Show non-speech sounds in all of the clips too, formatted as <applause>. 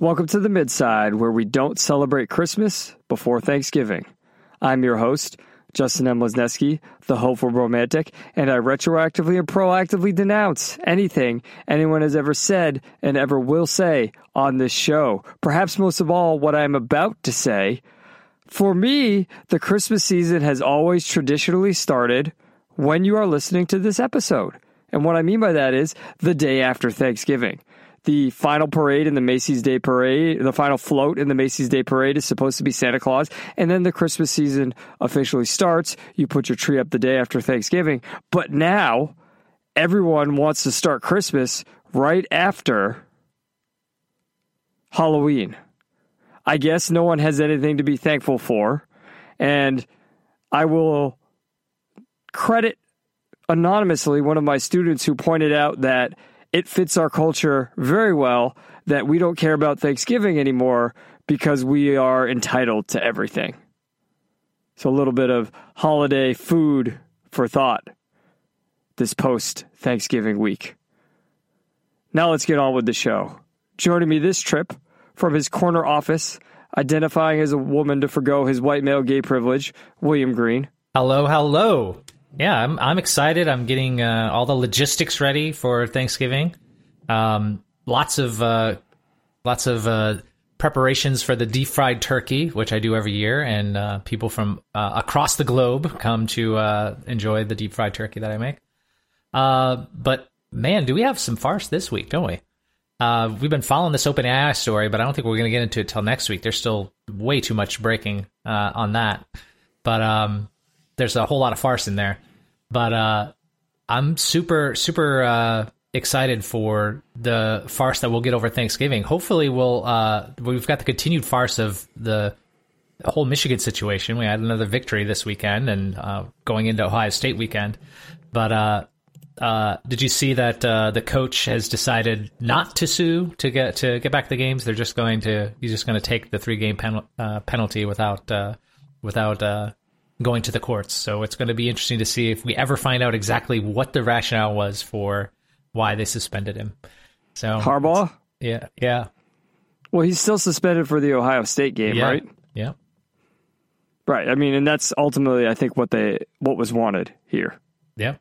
Welcome to the Midside, where we don't celebrate Christmas before Thanksgiving. I'm your host, Justin M. Lesneski, the hopeful romantic, and I retroactively and proactively denounce anything anyone has ever said and ever will say on this show. Perhaps most of all, what I'm about to say. For me, the Christmas season has always traditionally started when you are listening to this episode. And what I mean by that is the day after Thanksgiving the final parade in the Macy's Day Parade, the final float in the Macy's Day Parade is supposed to be Santa Claus. And then the Christmas season officially starts. You put your tree up the day after Thanksgiving. But now everyone wants to start Christmas right after Halloween. I guess no one has anything to be thankful for. And I will credit anonymously one of my students who pointed out that it fits our culture very well that we don't care about Thanksgiving anymore because we are entitled to everything. So, a little bit of holiday food for thought this post Thanksgiving week. Now, let's get on with the show. Joining me this trip from his corner office, identifying as a woman to forego his white male gay privilege, William Green. Hello, hello. Yeah, I'm I'm excited. I'm getting uh, all the logistics ready for Thanksgiving. Um, lots of uh, lots of uh, preparations for the deep fried turkey, which I do every year, and uh, people from uh, across the globe come to uh, enjoy the deep fried turkey that I make. but man, do we have some farce this week, don't we? we've been following this OpenAI story, but I don't think we're going to get into it till next week. There's still way too much breaking on that. But um, there's a whole lot of farce in there. But uh, I'm super super uh, excited for the farce that we'll get over Thanksgiving. Hopefully, we'll uh, we've got the continued farce of the whole Michigan situation. We had another victory this weekend and uh, going into Ohio State weekend. But uh, uh, did you see that the coach has decided not to sue to get to get back the games? They're just going to he's just going to take the three game pen, penalty without without going to the courts. So it's going to be interesting to see if we ever find out exactly what the rationale was for why they suspended him. So Harbaugh? Yeah, yeah. Well, he's still suspended for the Ohio State game, yeah, right? Yeah. Right. I mean, and that's ultimately, I think, what they what was wanted here. Yeah.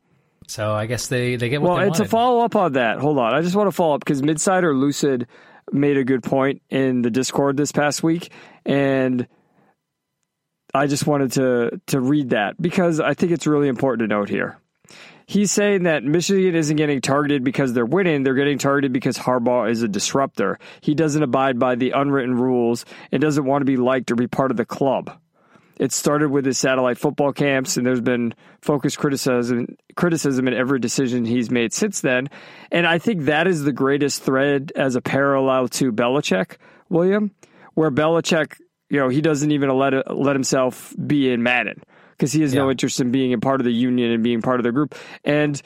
So I guess they they get well. and to follow up on that, hold on. I just want to follow up because Midsider Lucid made a good point in the Discord this past week, and I just wanted to to read that because I think it's really important to note here. He's saying that Michigan isn't getting targeted because they're winning. They're getting targeted because Harbaugh is a disruptor. He doesn't abide by the unwritten rules and doesn't want to be liked or be part of the club. It started with his satellite football camps, and there's been focused criticism criticism in every decision he's made since then. And I think that is the greatest thread as a parallel to Belichick, William, where Belichick you know, he doesn't even let let himself be in Madden because he has yeah. no interest in being a part of the union and being part of the group. And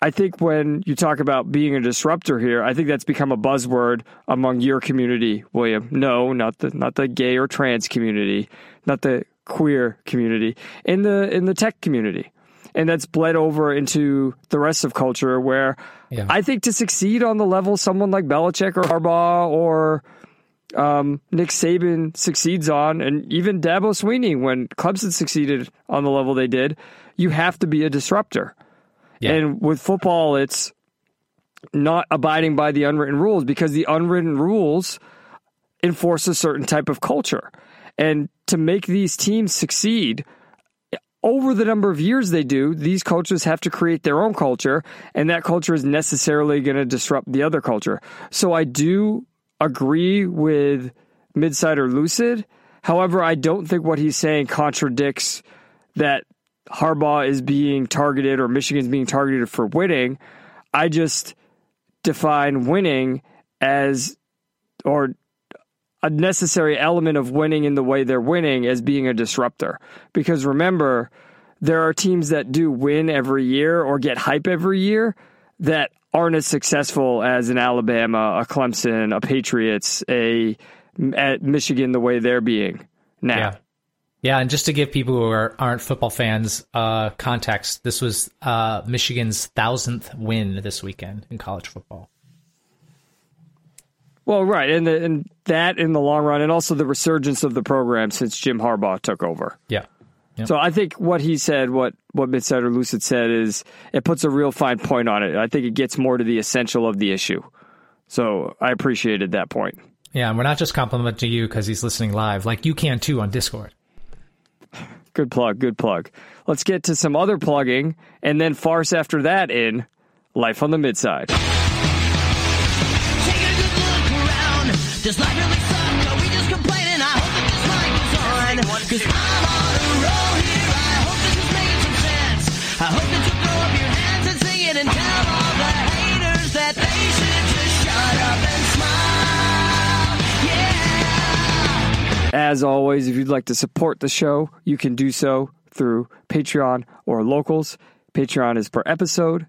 I think when you talk about being a disruptor here, I think that's become a buzzword among your community, William. No, not the not the gay or trans community, not the queer community, in the in the tech community. And that's bled over into the rest of culture where yeah. I think to succeed on the level someone like Belichick or Harbaugh or um, Nick Saban succeeds on, and even Dabo Swinney, when Clemson succeeded on the level they did, you have to be a disruptor. Yeah. And with football, it's not abiding by the unwritten rules because the unwritten rules enforce a certain type of culture. And to make these teams succeed, over the number of years they do, these cultures have to create their own culture, and that culture is necessarily going to disrupt the other culture. So I do agree with Midsider Lucid. However, I don't think what he's saying contradicts that Harbaugh is being targeted or Michigan's being targeted for winning. I just define winning as, or a necessary element of winning in the way they're winning as being a disruptor. Because remember, there are teams that do win every year or get hype every year that aren't as successful as an Alabama, a Clemson, a Patriots, a at Michigan the way they're being now. Yeah. Yeah, and just to give people who are, aren't football fans uh, context, this was uh, Michigan's thousandth win this weekend in college football. Well, right, and the, and that in the long run, and also the resurgence of the program since Jim Harbaugh took over. Yeah. So I think what he said, what what Midsider Lucid said, is it puts a real fine point on it. I think it gets more to the essential of the issue. So I appreciated that point. Yeah, and we're not just complimenting you because he's listening live, like you can too on Discord. Good plug, good plug. Let's get to some other plugging, and then farce after that in Life on the Midside. Take As always, if you'd like to support the show, you can do so through Patreon or Locals. Patreon is per episode.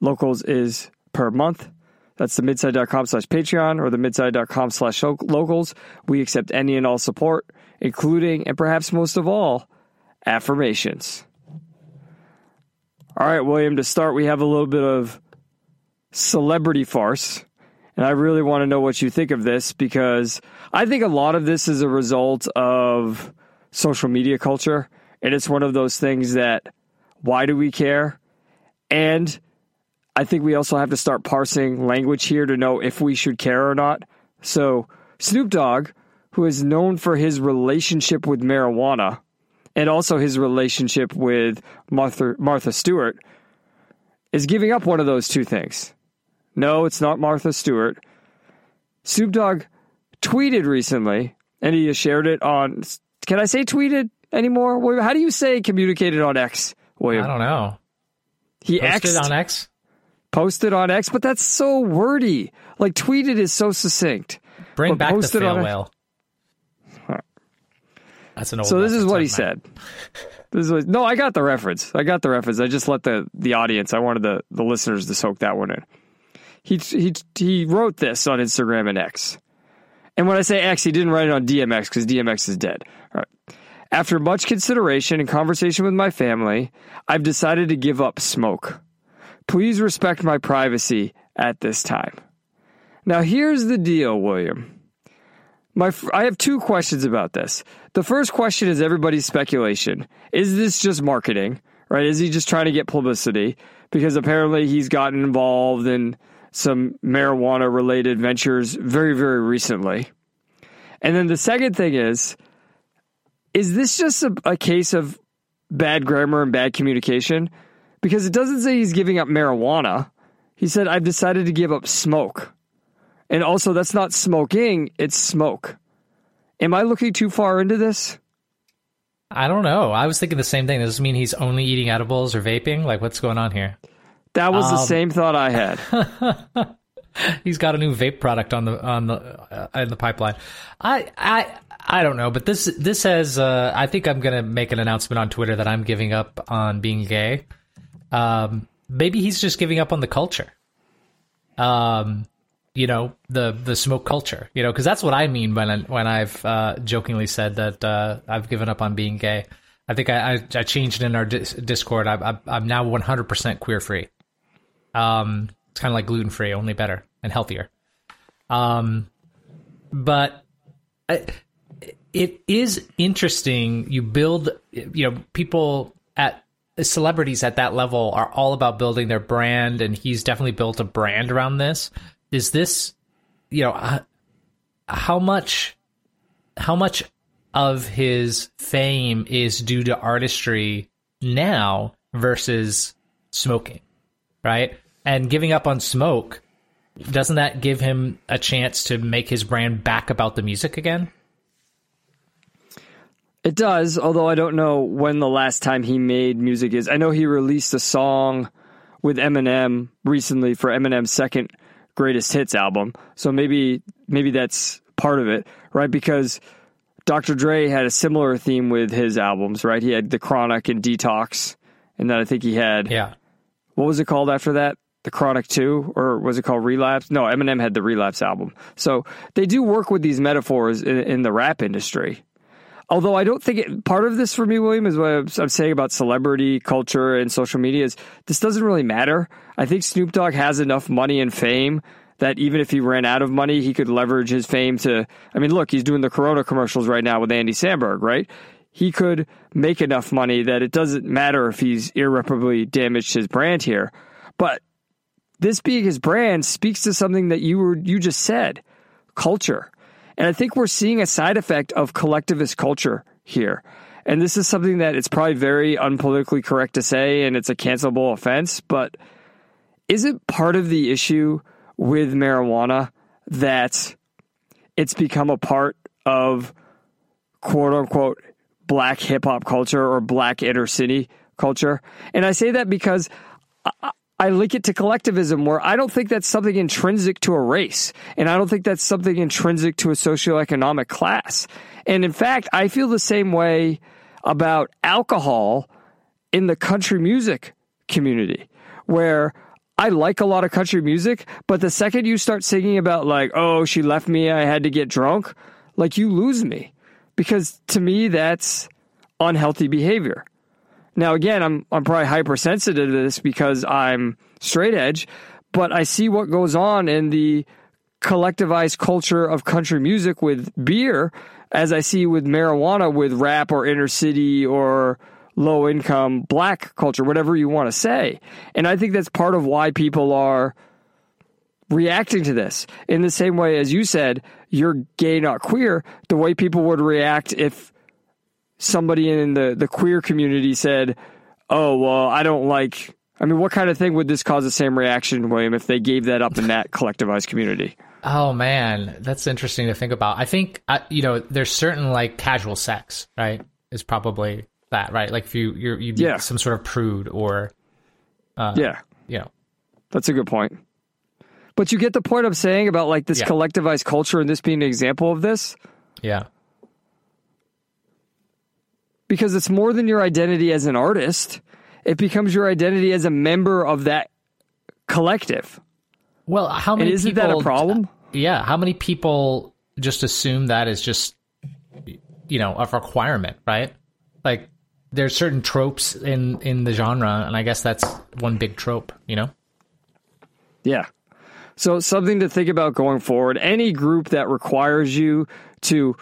Locals is per month. That's the midside.com slash Patreon or the midside.com slash locals. We accept any and all support, including and perhaps most of all, affirmations. All right, William, to start, we have a little bit of celebrity farce. And I really want to know what you think of this because I think a lot of this is a result of social media culture. And it's one of those things that why do we care? And I think we also have to start parsing language here to know if we should care or not. So, Snoop Dogg, who is known for his relationship with marijuana and also his relationship with Martha, Martha Stewart, is giving up one of those two things. No, it's not Martha Stewart. Snoop Dogg tweeted recently, and he has shared it on. Can I say tweeted anymore? William, How do you say communicated on X, William? I don't know. He Posted X'd, on X? posted on X, but that's so wordy. Like tweeted is so succinct. Bring But back the posted on fail a- whale. That's an old So this is what he said. This is no, I got the reference. I got the reference. I just let the the audience. I wanted the the listeners to soak that one in. He he he wrote this on Instagram and X. And when I say X, he didn't write it on DMX because DMX is dead. All right. After much consideration and conversation with my family, I've decided to give up smoke. Please respect my privacy at this time. Now, here's the deal, William. My, I have two questions about this. The first question is everybody's speculation. Is this just marketing, right? Is he just trying to get publicity? Because apparently he's gotten involved in some marijuana related ventures very, very recently. And then the second thing is, is this just a, a case of bad grammar and bad communication? Because it doesn't say he's giving up marijuana. He said, I've decided to give up smoke. And also, that's not smoking, it's smoke. Am I looking too far into this? I don't know. I was thinking the same thing. Does this mean he's only eating edibles or vaping? Like, what's going on here? That was the Um, same thought I had. <laughs> He's got a new vape product on the on the uh, in the pipeline. I I I don't know, but this this has. Uh, I think I'm gonna make an announcement on Twitter that I'm giving up on being gay. Um, maybe he's just giving up on the culture. Um, you know the the smoke culture. You know, because that's what I mean when I, when I've uh, jokingly said that uh, I've given up on being gay. I think I I, I changed in our dis- Discord. I, I, I'm now 100% queer free. Um, it's kind of like gluten free, only better and healthier. Um, but I, it is interesting. You build, you know, people at celebrities at that level are all about building their brand, and he's definitely built a brand around this. Is this, you know, uh, how much, how much of his fame is due to artistry now versus smoking, right? And giving up on smoke, doesn't that give him a chance to make his brand back about the music again? It does, although I don't know when the last time he made music is. I know he released a song with Eminem recently for Eminem's second greatest hits album. So maybe maybe that's part of it, right? Because Dr. Dre had a similar theme with his albums, right? He had the Chronic and Detox, and then I think he had Yeah. what was it called after that? The Chronic 2 or was it called Relapse? No, Eminem had the Relapse album. So they do work with these metaphors in, in the rap industry. Although I don't think it, part of this for me, William, is what I'm, I'm saying about celebrity culture and social media is this doesn't really matter. I think Snoop Dogg has enough money and fame that even if he ran out of money, he could leverage his fame to. I mean, look, he's doing the Corona commercials right now with Andy Samberg, right? He could make enough money that it doesn't matter if he's irreparably damaged his brand here. But this being his brand speaks to something that you were you just said, culture. And I think we're seeing a side effect of collectivist culture here. And this is something that it's probably very unpolitically correct to say and it's a cancelable offense, but is it part of the issue with marijuana that it's become a part of quote unquote black hip hop culture or black inner city culture? And I say that because I, link it to collectivism where I don't think that's something intrinsic to a race. And I don't think that's something intrinsic to a socioeconomic class. And in fact, I feel the same way about alcohol in the country music community where I like a lot of country music, but the second you start singing about like, oh, she left me, I had to get drunk, like you lose me. Because to me that's unhealthy behavior. Now again, I'm I'm probably hypersensitive to this because I'm straight edge, but I see what goes on in the collectivized culture of country music with beer as I see with marijuana with rap or inner city or low income black culture, whatever you want to say. And I think that's part of why people are reacting to this in the same way as you said, you're gay, not queer, the way people would react if somebody in the, the queer community said, Oh, well, I don't like, I mean, what kind of thing would this cause the same reaction, William, if they gave that up in that collectivized community? Oh man, that's interesting to think about. I think uh, you know, there's certain like casual sex, right? Is probably that, right? Like if you you're you Yeah. some sort of prude or yeah, you know, that's a good point. But you get the point I'm saying about like this Yeah. collectivized culture and this being an example of this? yeah, because it's more than your identity as an artist. It becomes your identity as a member of that collective. Well, how And many isn't people, that a problem? Yeah, how many people just assume that is just you know a requirement, right? Like there's certain tropes in in the genre, and I guess that's one big trope. You know? Yeah. So something to think about going forward. Any group that requires you to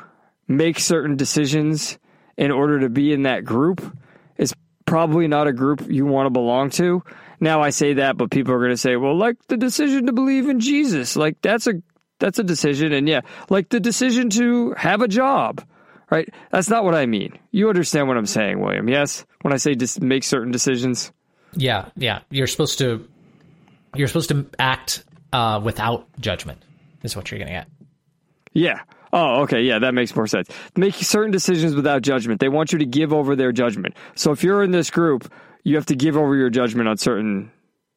make certain decisions in order to be in that group is probably not a group you want to belong to. Now I say that, but people are going to say, "Well, like the decision to believe in Jesus, like that's a that's a decision." And yeah, like the decision to have a job, right? That's not what I mean. You understand what I'm saying, William? Yes, when I say just make certain decisions. Yeah, yeah. You're supposed to you're supposed to act uh, without judgment. Is what you're getting at. Yeah. Oh, okay. Yeah, that makes more sense. Make certain decisions without judgment. They want you to give over their judgment. So if you're in this group, you have to give over your judgment on certain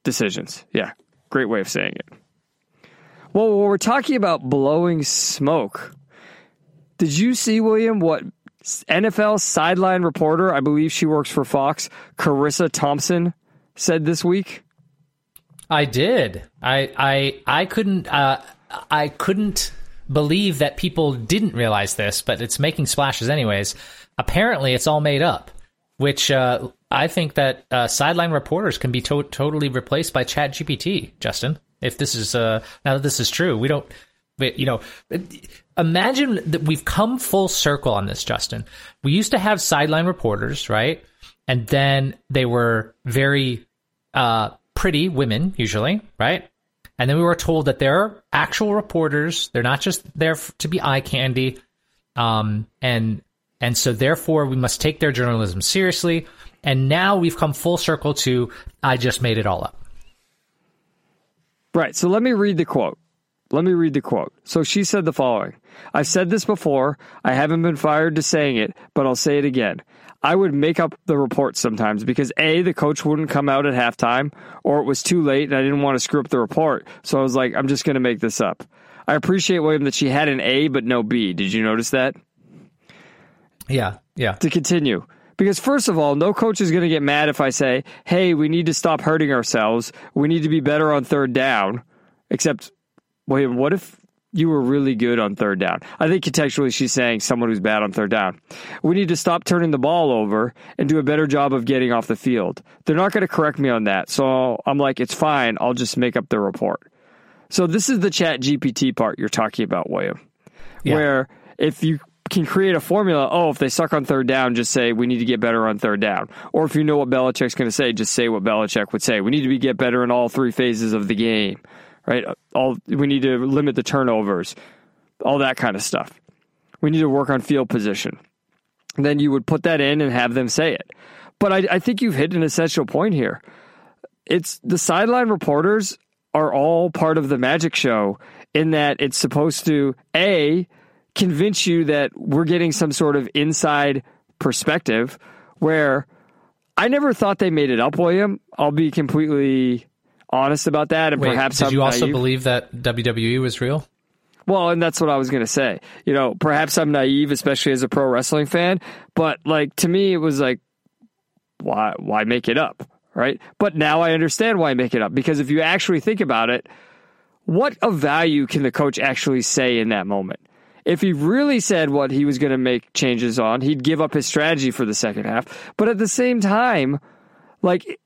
decisions. Yeah. Great way of saying it. Well, we're talking about blowing smoke, did you see, William, what NFL sideline reporter, I believe she works for Fox, Charissa Thompson, said this week? I did. I I I couldn't uh, I couldn't believe that people didn't realize this, but it's making splashes anyways. Apparently, it's all made up. Which uh, I think that uh, sideline reporters can be to- totally replaced by Chat GPT. Justin, if this is uh, now that this is true, we don't. You know, imagine that we've come full circle on this, Justin. We used to have sideline reporters, right? And then they were very uh, pretty women, usually, right? And then we were told that they're actual reporters. They're not just there to be eye candy. Um, and and so therefore we must take their journalism seriously. And now we've come full circle to I just made it all up. Right. So let me read the quote. Let me read the quote. So she said the following I've said this before. I haven't been fired to saying it, but I'll say it again. I would make up the report sometimes because A, the coach wouldn't come out at halftime, or it was too late and I didn't want to screw up the report. So I was like, I'm just going to make this up. I appreciate, William, that she had an A but no B. Did you notice that? Yeah, yeah. To continue. Because, first of all, no coach is going to get mad if I say, hey, we need to stop hurting ourselves. We need to be better on third down. Except, William, what if you were really good on third down. I think contextually she's saying someone who's bad on third down. We need to stop turning the ball over and do a better job of getting off the field. They're not going to correct me on that. So I'm like, it's fine. I'll just make up the report. So this is the chat GPT part you're talking about, William, Yeah. where if you can create a formula, oh, if they suck on third down, just say we need to get better on third down. Or if you know what Belichick's going to say, just say what Belichick would say. We need to be get better in all three phases of the game, right? All we need to limit the turnovers, all that kind of stuff. We need to work on field position. Then you would put that in and have them say it. But I, I think you've hit an essential point here. It's the sideline reporters are all part of the magic show in that it's supposed to a convince you that we're getting some sort of inside perspective where I never thought they made it up, William. I'll be completely honest about that, and Wait, perhaps did I'm you also naive. believe that WWE was real? Well, and that's what I was going to say. You know, perhaps I'm naive, especially as a pro wrestling fan, but like to me, it was like, why, why make it up, right? But now I understand why make it up because if you actually think about it, what of value can the coach actually say in that moment? If he really said what he was going to make changes on, he'd give up his strategy for the second half. But at the same time, like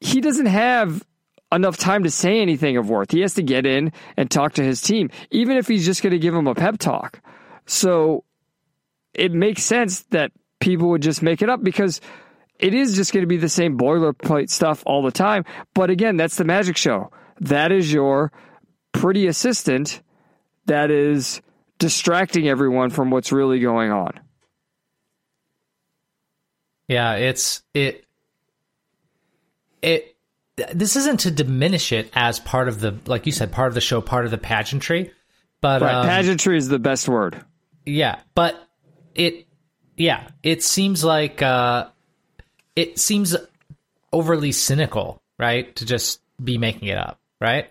he doesn't have enough time to say anything of worth. He has to get in and talk to his team, even if he's just going to give him a pep talk. So it makes sense that people would just make it up because it is just going to be the same boilerplate stuff all the time. But again, that's the magic show. That is your pretty assistant that is distracting everyone from what's really going on. Yeah, it's it it this isn't to diminish it as part of the like you said part of the show, part of the pageantry, but Right. um, Pageantry is the best word. yeah, but it yeah, it seems like uh it seems overly cynical, right? To just be making it up, right?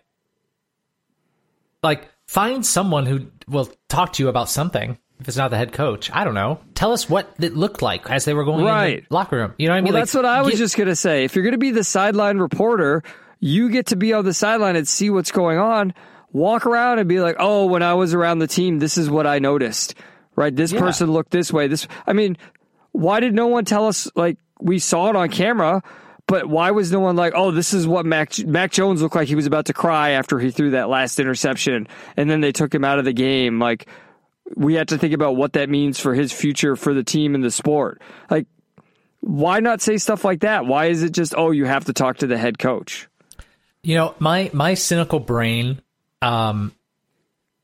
Like find someone who will talk to you about something. If it's not the head coach, I don't know. Tell us what it looked like as they were going in Right. the locker room. You know what I mean? Well, Like, that's what I was get- just going to say. If you're going to be the sideline reporter, you get to be on the sideline and see what's going on. Walk around and be like, "Oh, when I was around the team, this is what I noticed." Right? This Yeah. person looked this way. This I mean, why did no one tell us like we saw it on camera, but why was no one like, "Oh, this is what Mac Mac Jones looked like he was about to cry after he threw that last interception and then they took him out of the game." Like we have to think about what that means for his future for the team and the sport. Like why not say stuff like that? Why is it just, oh, you have to talk to the head coach? You know, my my cynical brain, um,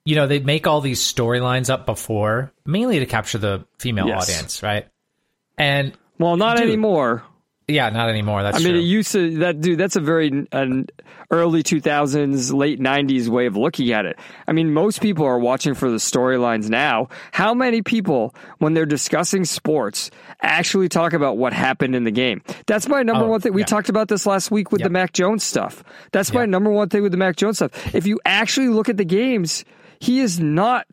you know, they make all these storylines up before, mainly to capture the female Yes. audience, right? And Well, not Dude. anymore. Yeah, not anymore. That's I mean, true. it used to, that dude, that's a very an early 2000s, late 90s way of looking at it. I mean, most people are watching for the storylines now. How many people, when they're discussing sports, actually talk about what happened in the game? That's my number Oh, one thing. We yeah. talked about this last week with the Mac Jones stuff. That's my number one thing with the Mac Jones stuff. If you actually look at the games, he is not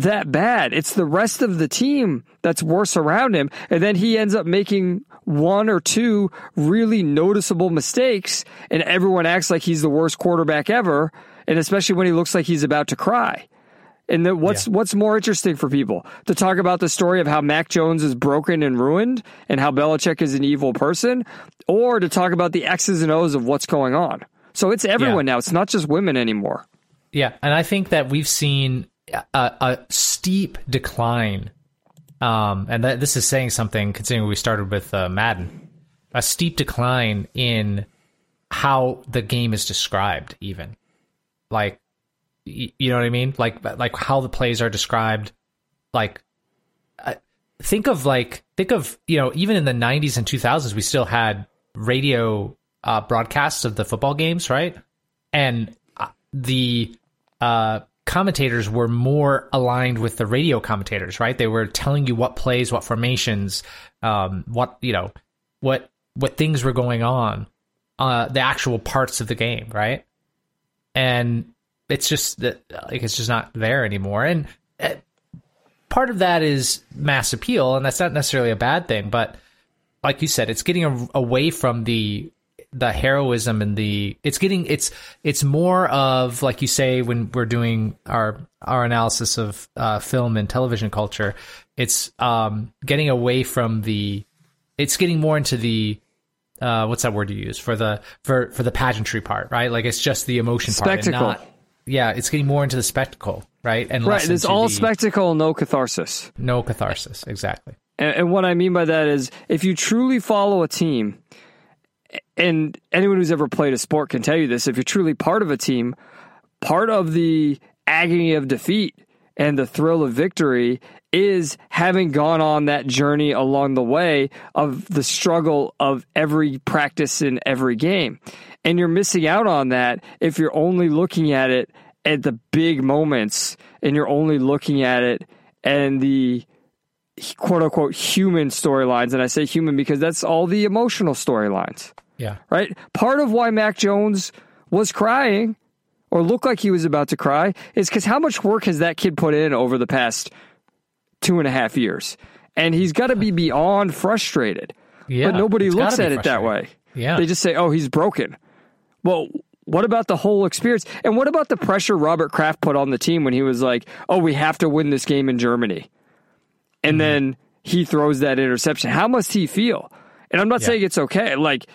that bad. It's the rest of the team that's worse around him. And then he ends up making one or two really noticeable mistakes, and everyone acts like he's the worst quarterback ever. And especially when he looks like he's about to cry. And then what's what's more interesting for people to talk about the story of how Mac Jones is broken and ruined, and how Belichick is an evil person, or to talk about the X's and O's of what's going on. So it's everyone now. It's not just women anymore. Yeah, and I think that we've seen a, a steep decline, um, and that this is saying something considering we started with uh, Madden, a steep decline in how the game is described, even. Like you know what I mean, like like how the plays are described, like. uh, Think of like think of you know even in the 90s and 2000s we still had radio uh, broadcasts of the football games right? And uh, the uh, commentators were more aligned with the radio commentators, right? They were telling you what plays, what formations, um, what you know, what what things were going on, uh, the actual parts of the game, right? And it's just that like it's just not there anymore. And uh, part of that is mass appeal, and that's not necessarily a bad thing. But like you said, it's getting a, away from the the heroism and the it's getting it's it's more of like you say when we're doing our our analysis of uh, film and television culture it's um getting away from the it's getting more into the uh what's that word you use for the for for the pageantry part right like it's just the emotion Spectacle. part and not, yeah it's getting more into the spectacle right and Right. less It's all the- spectacle, no catharsis. no catharsis exactly And, and what I mean by that is if you truly follow a team, and anyone who's ever played a sport can tell you this, if you're truly part of a team, part of the agony of defeat and the thrill of victory is having gone on that journey along the way of the struggle of every practice in every game. And you're missing out on that if you're only looking at it at the big moments and you're only looking at it and the quote unquote human storylines. And I say human because that's all the emotional storylines yeah right? Part of why Mac Jones was crying or looked like he was about to cry is because how much work has that kid put in over the past two and a half years? And he's got to be beyond frustrated. yeah but nobody looks at it that way. yeah They just say, oh, he's broken. Well, what about the whole experience? And what about the pressure Robert Kraft put on the team when he was like, oh, we have to win this game in Germany? And Mm-hmm. then he throws that interception. How must he feel? And I'm not Yeah. saying it's okay. Like,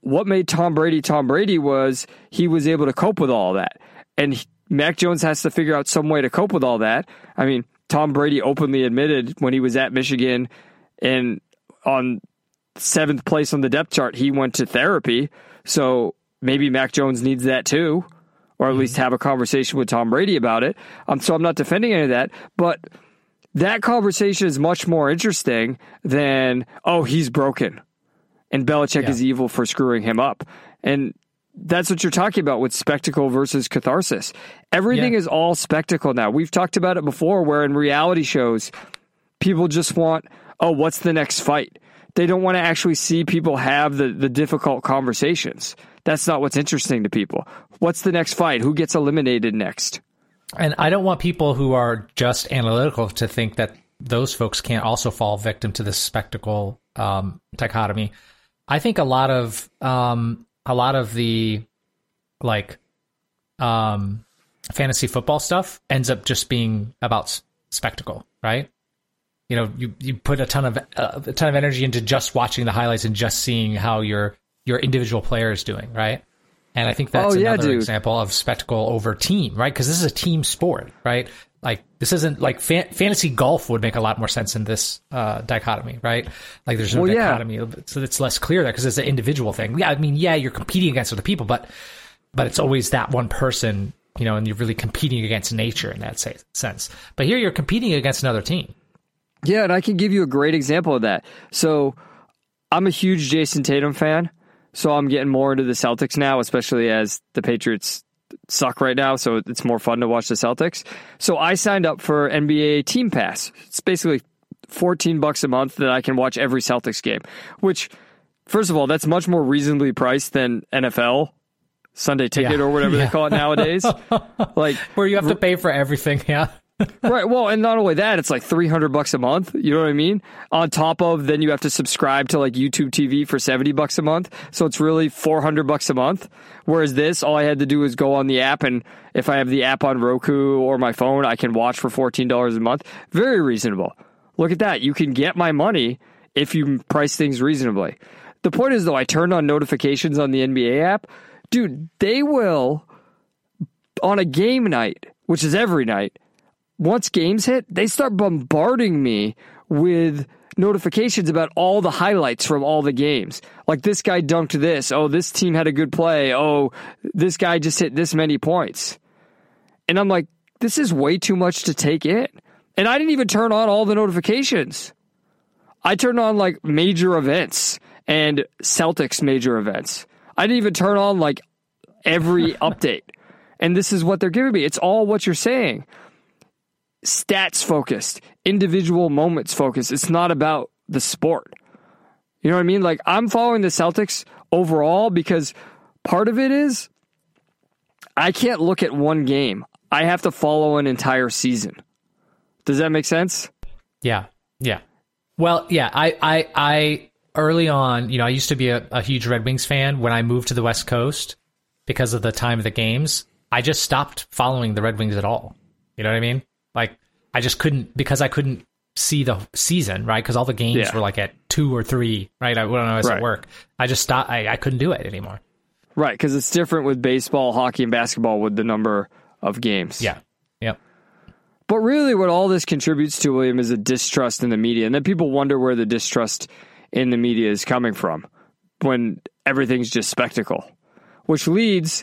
what made Tom Brady Tom Brady was he was able to cope with all that. And he- Mac Jones has to figure out some way to cope with all that. I mean, Tom Brady openly admitted when he was at Michigan and on seventh place on the depth chart, he went to therapy. So maybe Mac Jones needs that too, or at least have a conversation with Tom Brady about it. Um, so I'm not defending any of that, but that conversation is much more interesting than, oh, he's broken and Belichick Yeah. is evil for screwing him up. And that's what you're talking about with spectacle versus catharsis. Everything Yeah. is all spectacle now. We've talked about it before where in reality shows, people just want, oh, what's the next fight? They don't want to actually see people have the, the difficult conversations. That's not what's interesting to people. What's the next fight? Who gets eliminated next? And I don't want people who are just analytical to think that those folks can't also fall victim to this spectacle um, dichotomy. I think a lot of um, a lot of the like um, fantasy football stuff ends up just being about spectacle, right? You know, you, you put a ton of uh, a ton of energy into just watching the highlights and just seeing how your your individual player is doing, right? And I think that's Oh, yeah, another dude. example of spectacle over team, right? Because this is a team sport, right? Like this isn't like fa- fantasy golf would make a lot more sense in this uh, dichotomy, right? Like there's no Well, yeah. dichotomy, so it's less clear there because it's an individual thing. Yeah, I mean, yeah, you're competing against other people, but but it's always that one person, you know, and you're really competing against nature in that sa- sense. But here you're competing against another team. Yeah, and I can give you a great example of that. So I'm a huge Jayson Tatum fan. So I'm getting more into the Celtics now, especially as the Patriots suck right now. So it's more fun to watch the Celtics. So I signed up for NBA Team Pass. It's basically 14 bucks a month that I can watch every Celtics game, which, first of all, that's much more reasonably priced than NFL Sunday ticket Yeah. or whatever Yeah. they call it nowadays. <laughs> like, Where you have to pay for everything, yeah. Right. Well, and not only that, it's like 300 bucks a month. You know what I mean? On top of then you have to subscribe to like YouTube TV for 70 bucks a month. So it's really 400 bucks a month. Whereas this, all I had to do is go on the app and if I have the app on Roku or my phone, I can watch for $14 a month. Very reasonable. Look at that. You can get my money if you price things reasonably. The point is though, I turned on notifications on the NBA app. Dude, they will on a game night, which is every night, once games hit, they start bombarding me with notifications about all the highlights from all the games. Like this guy dunked this. Oh, this team had a good play. Oh, this guy just hit this many points. And I'm like, this is way too much to take in. And I didn't even turn on all the notifications. I turned on like major events and Celtics major events. I didn't even turn on like every <laughs> update. and this is what they're giving me. It's all what you're saying. Stats focused, individual moments focused. It's not about the sport. You know what I mean? Like I'm following the Celtics overall because part of it is I can't look at one game. I have to follow an entire season. Does that make sense? Yeah, yeah. Well, yeah. I, I, I early on, you know, I used to be a, a huge Red Wings fan. When I moved to the West Coast because of the time of the games, I just stopped following the Red Wings at all. You know what I mean? Like I just couldn't because I couldn't see the season, right? Because all the games Yeah. were like at two or three, right? I, when I was Right. at work, I just stopped. I, I couldn't do it anymore. Right, because it's different with baseball, hockey, and basketball with the number of games. Yeah, yep. But really, what all this contributes to, William, is a distrust in the media. And then people wonder where the distrust in the media is coming from when everything's just spectacle, which leads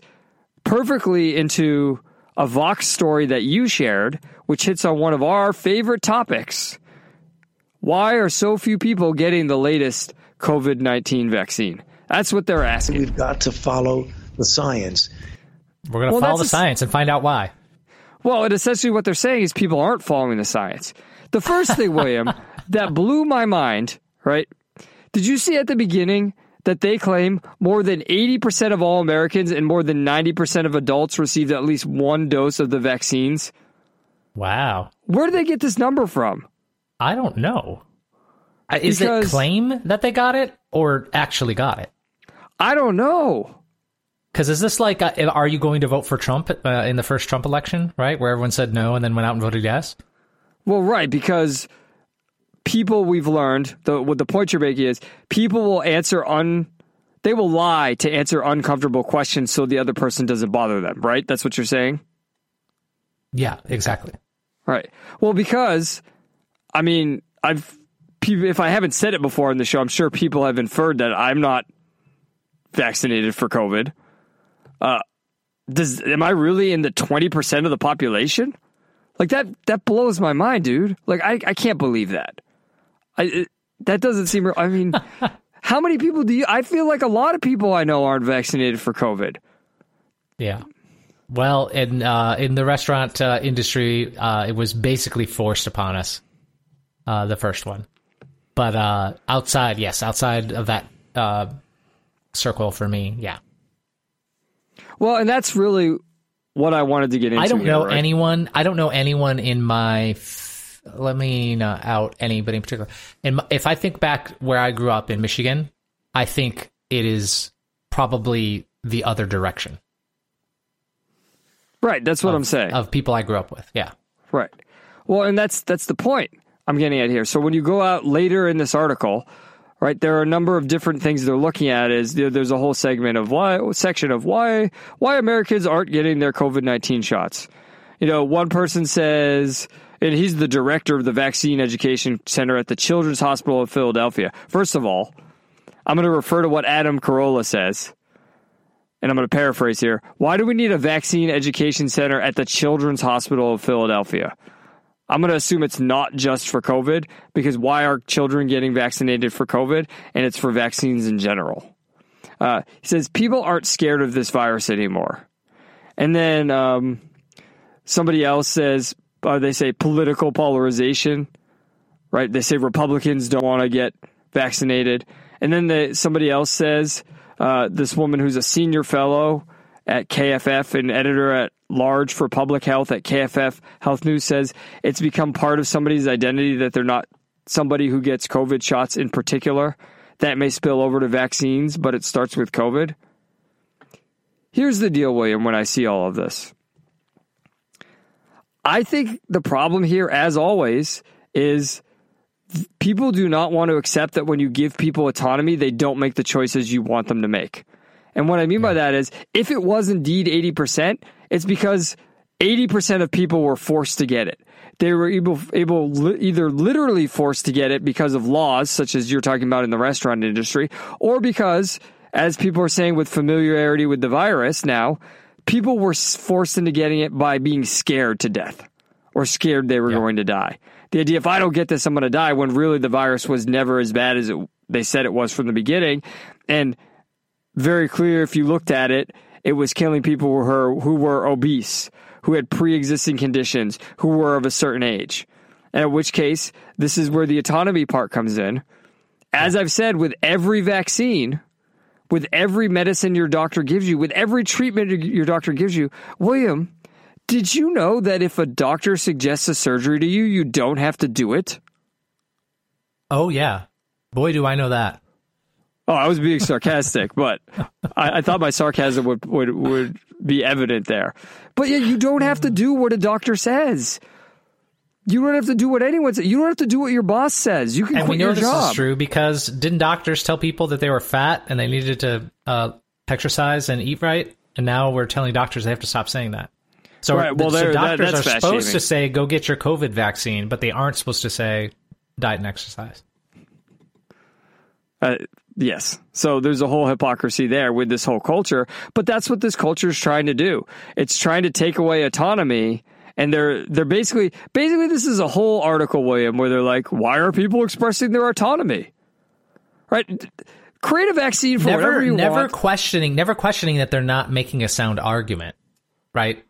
perfectly into a Vox story that you shared, which hits on one of our favorite topics. Why are so few people getting the latest COVID 19 vaccine? That's what they're asking. We've got to follow the science. We're gonna Well, follow the a- science and find out why. Well, and essentially what they're saying is people aren't following the science. The first thing, <laughs> William, that blew my mind, right? Did you see at the beginning that they claim more than 80% of all Americans and more than 90% of adults received at least one dose of the vaccines? Wow. Where did they get this number from? I don't know. Uh, Is Because- it claim that they got it or actually got it? I don't know. Because is this like, uh, are you going to vote for Trump uh, in the first Trump election, right? Where everyone said no and then went out and voted yes? Well, right, because people we've learned, the what the point you're making is people will answer un they will lie to answer uncomfortable questions so the other person doesn't bother them, right? That's what you're saying? Yeah, exactly. Right. Well, because I mean, I've if I haven't said it before in the show, I'm sure people have inferred that I'm not vaccinated for COVID. Uh does am I really in the 20% of the population? Like that that blows my mind, dude. Like I I can't believe that. I it, that doesn't seem. I mean, <laughs> how many people do you I feel like a lot of people I know aren't vaccinated for COVID. Yeah. Well, in uh, in the restaurant uh, industry, uh, it was basically forced upon us. Uh, the first one, but uh, outside, yes, outside of that uh, circle for me, yeah. Well, and that's really what I wanted to get into. I don't here, know right? anyone. I don't know anyone in my. Let me not out anybody in particular. And if I think back where I grew up in Michigan, I think it is probably the other direction Right, that's what I'm saying. of people I grew up with. Yeah. Right. Well, and that's that's the point I'm getting at here. So when you go out later in this article, right, there are a number of different things they're looking at. Is there, there's a whole segment of why section of why why Americans aren't getting their COVID nineteen shots. You know, one person says, and he's the director of the Vaccine Education Center at the Children's Hospital of Philadelphia. First of all, I'm going to refer to what Adam Carolla says. And I'm going to paraphrase here. Why do we need a vaccine education center at the Children's Hospital of Philadelphia? I'm going to assume it's not just for COVID because why are children getting vaccinated for COVID? And it's for vaccines in general. Uh, he says people aren't scared of this virus anymore. And then um, somebody else says, uh, they say political polarization, right? They say Republicans don't want to get vaccinated. And then the, somebody else says, uh, this woman who's a senior fellow at KFF and editor at large for public health at KFF Health News says it's become part of somebody's identity that they're not somebody who gets COVID shots in particular. That may spill over to vaccines, but it starts with COVID. Here's the deal, William, when I see all of this. I think the problem here, as always, is people do not want to accept that when you give people autonomy, they don't make the choices you want them to make. And what I mean by that is if it was indeed 80%, it's because 80% of people were forced to get it. They were able, able li- either literally forced to get it because of laws, such as you're talking about in the restaurant industry, or because, as people are saying with familiarity with the virus now, people were forced into getting it by being scared to death or scared they were going to die. The idea, if I don't get this, I'm going to die, when really the virus was never as bad as it, they said it was from the beginning. And very clear, if you looked at it, it was killing people who were, who were obese, who had pre existing conditions, who were of a certain age. And in which case, this is where the autonomy part comes in. As I've said, with every vaccine, with every medicine your doctor gives you, with every treatment your doctor gives you, William, did you know that if a doctor suggests a surgery to you, you don't have to do it? Oh yeah, boy, do I know that. Oh, I was being sarcastic, <laughs> but I, I, thought my sarcasm would, would would be evident there. But yeah, you don't have to do what a doctor says. You don't have to do what anyone says. You don't have to do what your boss says. You can and quit we know your this job. is true because didn't doctors tell people that they were fat and they needed to uh, exercise and eat right? And now we're telling doctors they have to stop saying that. So, Right, well, so there- that- doctors are supposed to say go get your COVID vaccine, but they aren't supposed to say diet and exercise. Uh, yes. So there's a whole hypocrisy there with this whole culture, but that's what this culture is trying to do. It's trying to take away autonomy. And they're they're basically basically this is a whole article, William, where they're like, why are people expressing their autonomy? Right? Create a vaccine for whatever Never, you never want. questioning, never questioning that they're not making a sound argument, right?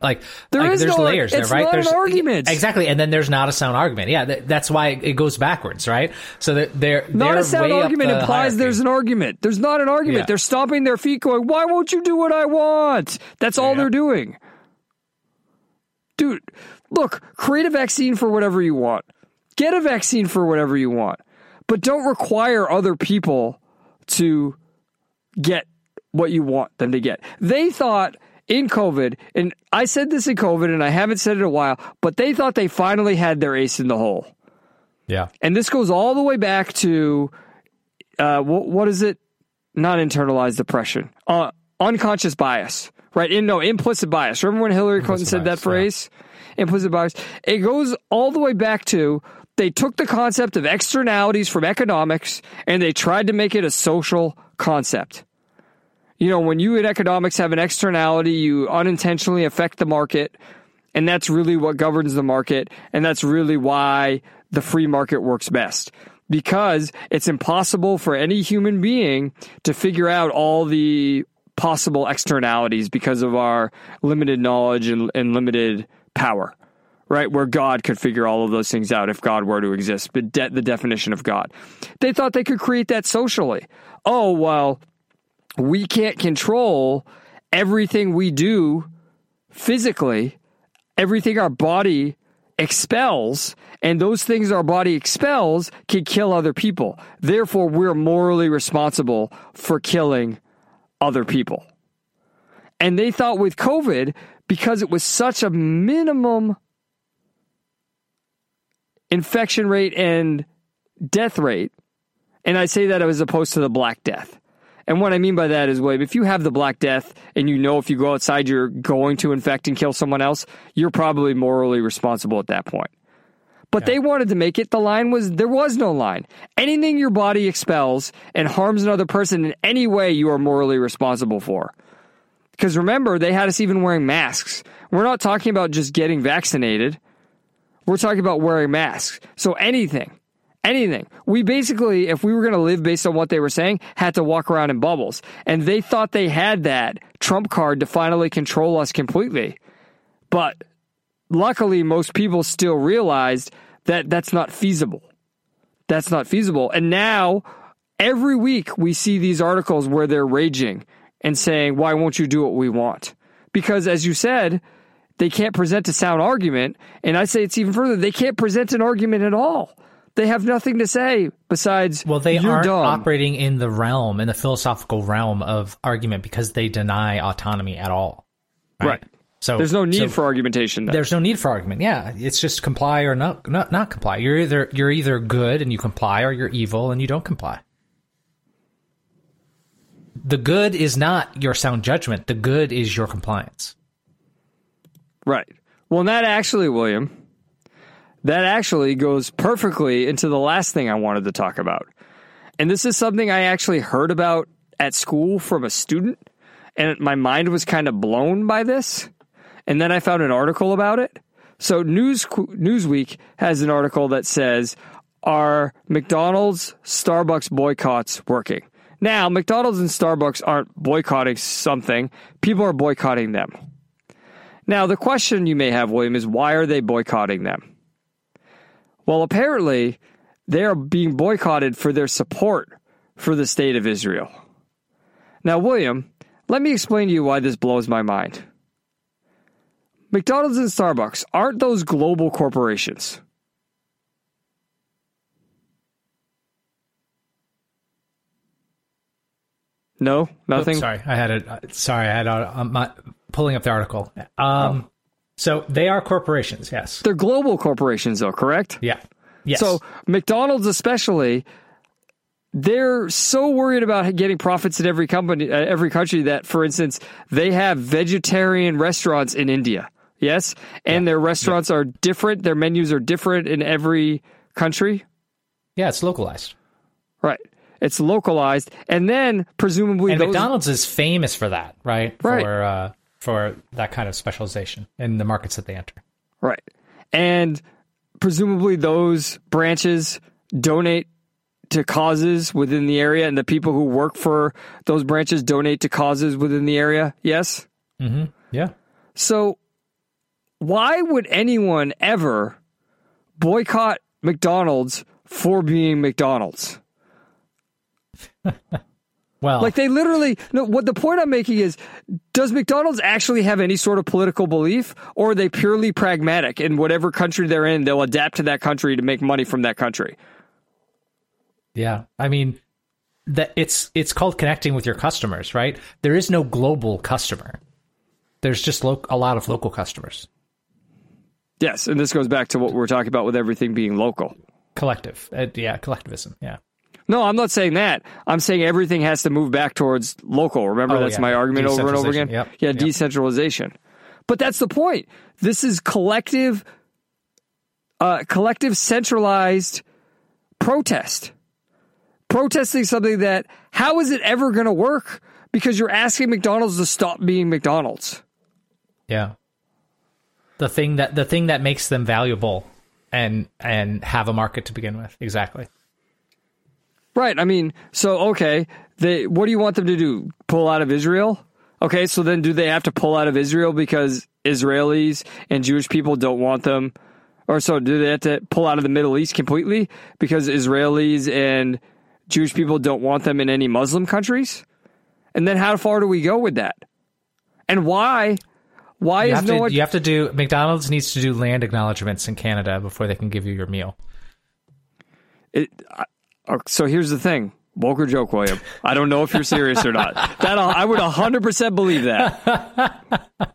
Like There like, is there's no- layers there, right? there's argument. exactly, and then there's not a sound argument. Yeah, that, that's why it goes backwards, right? So that they're Not they're a sound argument implies hierarchy. there's an argument. There's not an argument. Yeah. They're stomping their feet going, why won't you do what I want? That's all Yeah. they're doing. Dude, look, create a vaccine for whatever you want. Get a vaccine for whatever you want. But don't require other people to get what you want them to get. They thought in COVID, and I said this in COVID and I haven't said it in a while, but they thought they finally had their ace in the hole yeah. and this goes all the way back to uh, what, what is it? Not internalized depression, uh, unconscious bias, right? In no implicit bias. Remember when Hillary Clinton Implicit said that bias, yeah. phrase? Implicit bias. It goes all the way back to they took the concept of externalities from economics and they tried to make it a social concept. You know, when you in economics have an externality, you unintentionally affect the market, and that's really what governs the market, and that's really why the free market works best. Because it's impossible for any human being to figure out all the possible externalities because of our limited knowledge and, and limited power, right? Where God could figure all of those things out if God were to exist, but de- the definition of God. They thought they could create that socially. Oh, well, we can't control everything we do physically, everything our body expels, and those things our body expels can kill other people. Therefore, we're morally responsible for killing other people. And they thought with COVID, because it was such a minimum infection rate and death rate, and I say that as opposed to the Black Death. And what I mean by that is, Wade, if you have the Black Death and you know if you go outside you're going to infect and kill someone else, you're probably morally responsible at that point. But they wanted to make it the line was there was no line. Anything your body expels and harms another person in any way, you are morally responsible for. Because remember, they had us even wearing masks. We're not talking about just getting vaccinated. We're talking about wearing masks. So anything, anything. We basically, if we were going to live based on what they were saying, had to walk around in bubbles. And they thought they had that trump card to finally control us completely. But luckily, most people still realized that that's not feasible. That's not feasible. And now, every week, we see these articles where they're raging and saying, why won't you do what we want? Because, as you said, they can't present a sound argument. And I say it's even further, they can't present an argument at all. They have nothing to say besides, Well, they aren't dumb. operating in the realm, in the philosophical realm of argument because they deny autonomy at all. Right. So There's no need so for argumentation. There's no need for argument. Yeah, it's just comply or not, not, not comply. You're either you're either good and you comply, or you're evil and you don't comply. The good is not your sound judgment. The good is your compliance. Right. Well, that actually, William, that actually goes perfectly into the last thing I wanted to talk about. And this is something I actually heard about at school from a student, and my mind was kind of blown by this. And then I found an article about it. So News Newsweek has an article that says, "Are McDonald's Starbucks boycotts working?" Now, McDonald's and Starbucks aren't boycotting something, people are boycotting them. Now, the question you may have, William, is why are they boycotting them? Well, apparently, they are being boycotted for their support for the state of Israel. Now, William, let me explain to you why this blows my mind. McDonald's and Starbucks aren't those global corporations. No, nothing. Oops, sorry, I had it. uh, Sorry, I had uh, um, my, pulling up the article. Um, so they are corporations. Yes. They're global corporations, though, correct? Yeah. Yes. So McDonald's, especially, they're so worried about getting profits in every company, uh, every country that, for instance, they have vegetarian restaurants in India. Yes, and their restaurants are different. Their menus are different in every country. yeah, it's localized. Right. It's localized, and then presumably And those. McDonald's is famous for that, right? Right. For uh, for that kind of specialization in the markets that they enter. Right. And presumably those branches donate to causes within the area, and the people who work for those branches donate to causes within the area. Yes. Yeah. So, why would anyone ever boycott McDonald's for being McDonald's? <laughs> Well, Like they literally no what the point I'm making is does McDonald's actually have any sort of political belief or are they purely pragmatic in whatever country they're in they'll adapt to that country to make money from that country. Yeah, I mean that it's it's called connecting with your customers, right? There is no global customer. There's just lo- a lot of local customers. Yes, and this goes back to what we we're talking about with everything being local. Collective, uh, yeah, collectivism, yeah. No, I'm not saying that. I'm saying everything has to move back towards local. Remember, Oh, that's yeah. my argument over and over again. Yep. Yeah, Yep. decentralization. But that's the point. This is collective, uh, collective centralized protest. Protesting something that how is it ever going to work? Because you're asking McDonald's to stop being McDonald's. Yeah. The thing that the thing that makes them valuable and and have a market to begin with. Exactly. Right. I mean, so okay, they what do you want them to do? Pull out of Israel? Okay, so then do they have to pull out of Israel because Israelis and Jewish people don't want them? Or so do they have to pull out of the Middle East completely because Israelis and Jewish people don't want them in any Muslim countries? And then how far do we go with that? And why? Why You is no to, one you have to do McDonald's needs to do land acknowledgments in Canada before they can give you your meal. It, oh, so here's the thing. Woke joke, William. I don't know if you're serious or not. <laughs> That I would 100% believe that. <laughs>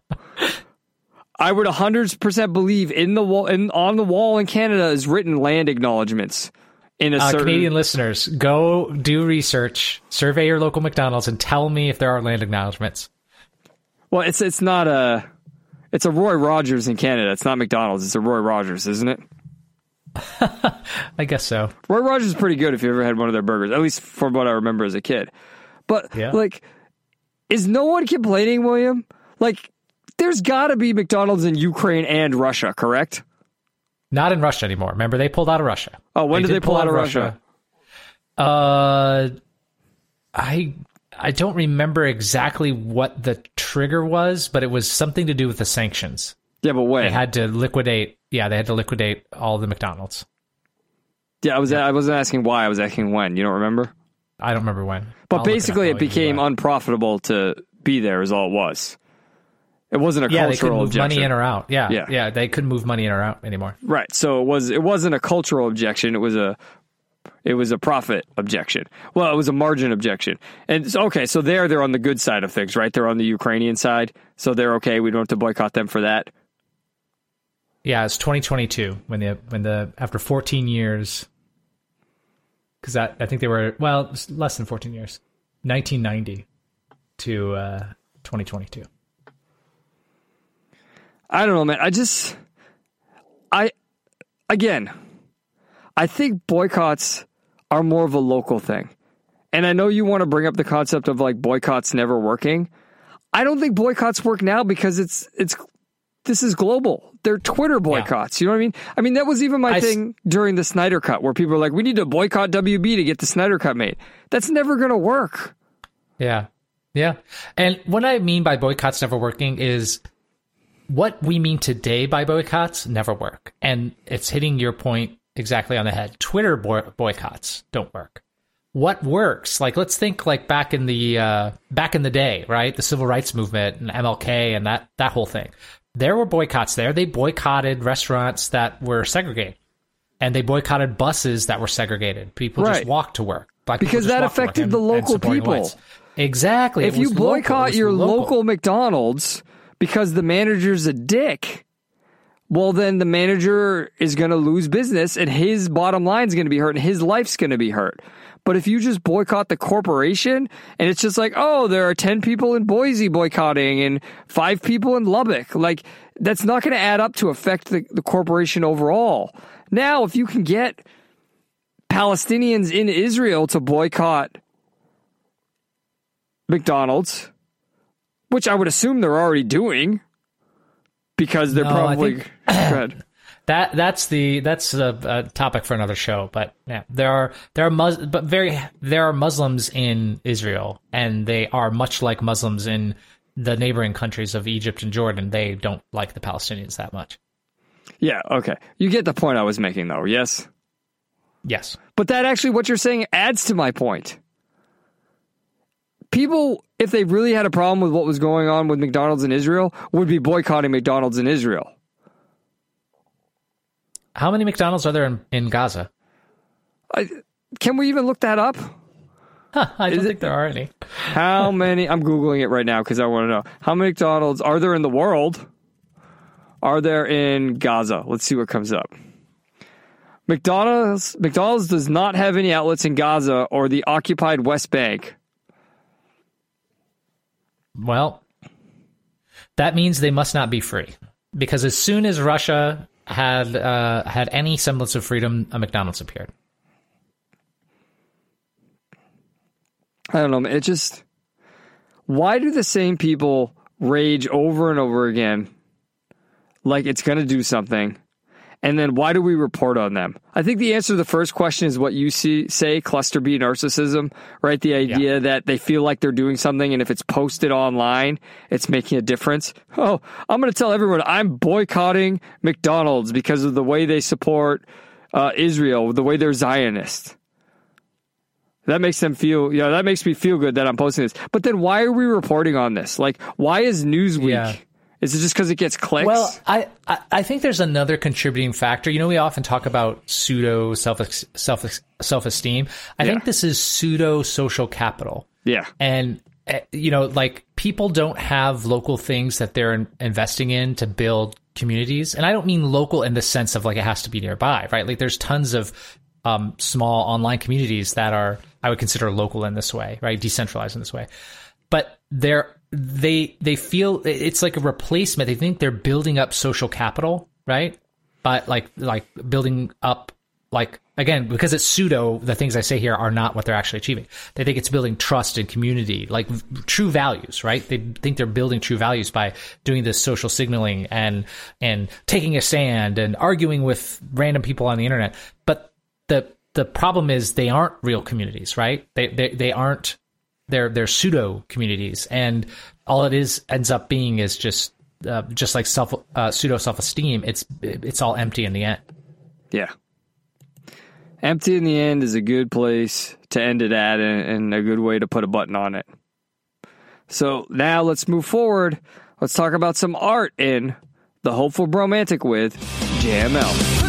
I would 100% believe in the wall, in, on the wall in Canada is written land acknowledgments in a Uh, certain. Canadian listeners, go do research, survey your local McDonald's, and tell me if there are land acknowledgments. Well, it's it's not a, it's a Roy Rogers in Canada. It's not McDonald's. It's a Roy Rogers, isn't it? <laughs> I guess so. Roy Rogers is pretty good if you ever had one of their burgers, at least from what I remember as a kid. But Yeah. like, is no one complaining, William? Like, there's got to be McDonald's in Ukraine and Russia, correct? Not in Russia anymore. Remember, they pulled out of Russia. Oh, when did they pull out of Russia? Uh, I I don't remember exactly what the trigger was, but it was something to do with the sanctions. Yeah, but when? They had to liquidate. Yeah, they had to liquidate all the McDonald's. yeah, I was I wasn't asking why. I was asking when. You don't remember? I don't remember when. But I'll look it basically, it became unprofitable to be there. Is all it was. It wasn't a yeah, they couldn't cultural move objection. money in or out. Yeah, Yeah. yeah, they couldn't move money in or out anymore. Right. So it was it wasn't a cultural objection. It was a it was a profit objection. Well, it was a margin objection. And so, okay, so there they're on the good side of things, right? They're on the Ukrainian side, so they're okay. We don't have to boycott them for that. Yeah, it's 2022 when the when the after 14 years, because I I think they were well less than 14 years, 1990 to uh, 2022. I don't know, man. I just I again, I think boycotts are more of a local thing. And I know you want to bring up the concept of like boycotts never working. I don't think boycotts work now because it's it's this is global. They're Twitter boycotts. You know what I mean? I mean that was even my I s- thing during the Snyder Cut, where people were like, "We need to boycott WB to get the Snyder Cut made." That's never going to work. Yeah. Yeah. And what I mean by boycotts never working is what we mean today by boycotts never work. And it's hitting your point exactly on the head. Twitter boy- boycotts don't work. What works? Like let's think like back in the uh, back in the day, right? The civil rights movement and MLK and that that whole thing. There were boycotts there. They boycotted restaurants that were segregated. And they boycotted buses that were segregated. People Right. just walked to work. Black Because that walked to work affected and- the local people. whites. Exactly. if you was local. Boycott your local. local McDonald's because the manager's a dick, well, then the manager is going to lose business and his bottom line is going to be hurt and his life's going to be hurt. But if you just boycott the corporation and it's just like, oh, there are 10 people in Boise boycotting and five people in Lubbock, like that's not going to add up to affect the, the corporation overall. Now, if you can get Palestinians in Israel to boycott McDonald's, which I would assume they're already doing because they're No, I probably think- <clears throat> That that's the that's a, a topic for another show. But yeah, there are there are Mus- but very there are Muslims in Israel, and they are much like Muslims in the neighboring countries of Egypt and Jordan. They don't like the Palestinians that much. Yeah, okay. You get the point I was making though, yes? Yes. But that actually what you're saying adds to my point. People if they really had a problem with what was going on with McDonald's in Israel would be boycotting McDonald's in Israel. How many McDonald's are there in, in Gaza? I, can we even look that up? Huh, I don't Is it- think there are any. How <laughs> many? I'm googling it right now because I want to know how many McDonald's are there in the world. Are there in Gaza? Let's see what comes up. McDonald's McDonald's does not have any outlets in Gaza or the occupied West Bank. Well, that means they must not be free because as soon as Russia had uh, had any semblance of freedom, a McDonald's appeared. I don't know. It just why do the same people rage over and over again like it's going to do something? And then why do we report on them? I think the answer to the first question is what you see say cluster B narcissism, right? The idea that they feel like they're doing something and if it's posted online, it's making a difference. Oh, I'm going to tell everyone I'm boycotting McDonald's because of the way they support uh, Israel, the way they're Zionist. That makes them feel, you know, that makes me feel good that I'm posting this. But then why are we reporting on this? Like, why is Newsweek? Yeah. Is it just because it gets clicks? Well, I, I I think there's another contributing factor. You know, we often talk about pseudo self self self esteem. I think this is pseudo social capital. yeah. and uh, you know like people don't have local things that they're in- investing in to build communities and i don't mean local in the sense of like it has to be nearby right like there's tons of um, small online communities that are i would consider local in this way right decentralized in this way but they're they they feel it's like a replacement. They think they're building up social capital right? But like like building up like again because it's pseudo the things i say here are not what they're actually achieving. They think it's building trust and community like true values right? They think they're building true values by doing this social signaling and and taking a stand and arguing with random people on the internet. But the the problem is they aren't real communities right? They they, they aren't they're pseudo communities and all it is ends up being is just uh, just like self uh, pseudo self esteem it's it's all empty in the end Yeah. Empty in the end is a good place to end it at and, and a good way to put a button on it. So now let's move forward. Let's talk about some art in The Hopeful Bromantic with JML.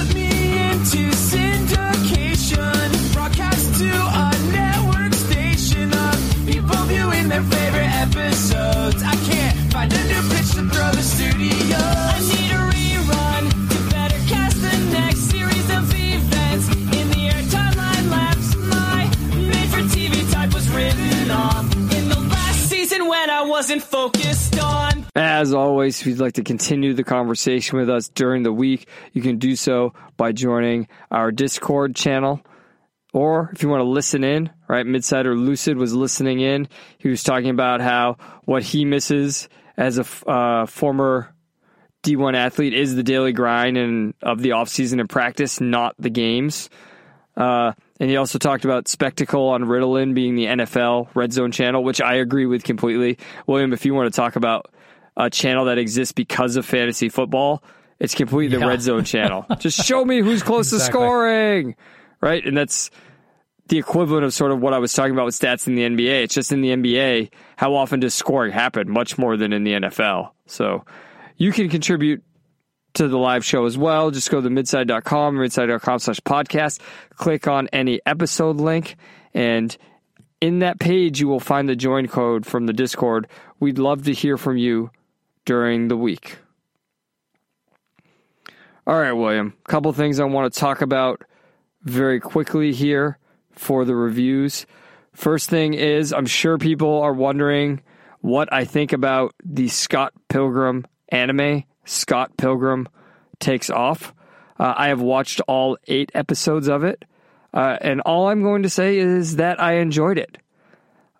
As always, if you'd like to continue the conversation with us during the week, you can do so by joining our Discord channel. Or if you want to listen in, right? Midsider Lucid was listening in. He was talking about how what he misses as a uh, former D1 athlete is the daily grind and of the offseason and practice, not the games. Uh, and he also talked about spectacle on Ritalin being the NFL red zone channel, which I agree with completely. William, if you want to talk about a channel that exists because of fantasy football, it's completely the Yeah. red zone channel. <laughs> Just show me who's close to scoring, right? And that's the equivalent of sort of what I was talking about with stats in the NBA. It's just in the NBA, how often does scoring happen? Much more than in the NFL. So you can contribute to the live show as well. Just go to midside.com, midside.com slash podcast, click on any episode link, and in that page, you will find the join code from the Discord. We'd love to hear from you during the week. All right, William. A couple things I want to talk about very quickly here for the reviews. First thing is, I'm sure people are wondering what I think about the Scott Pilgrim anime. Scott Pilgrim takes off. Uh, I have watched all eight episodes of it, uh, and all I'm going to say is that I enjoyed it.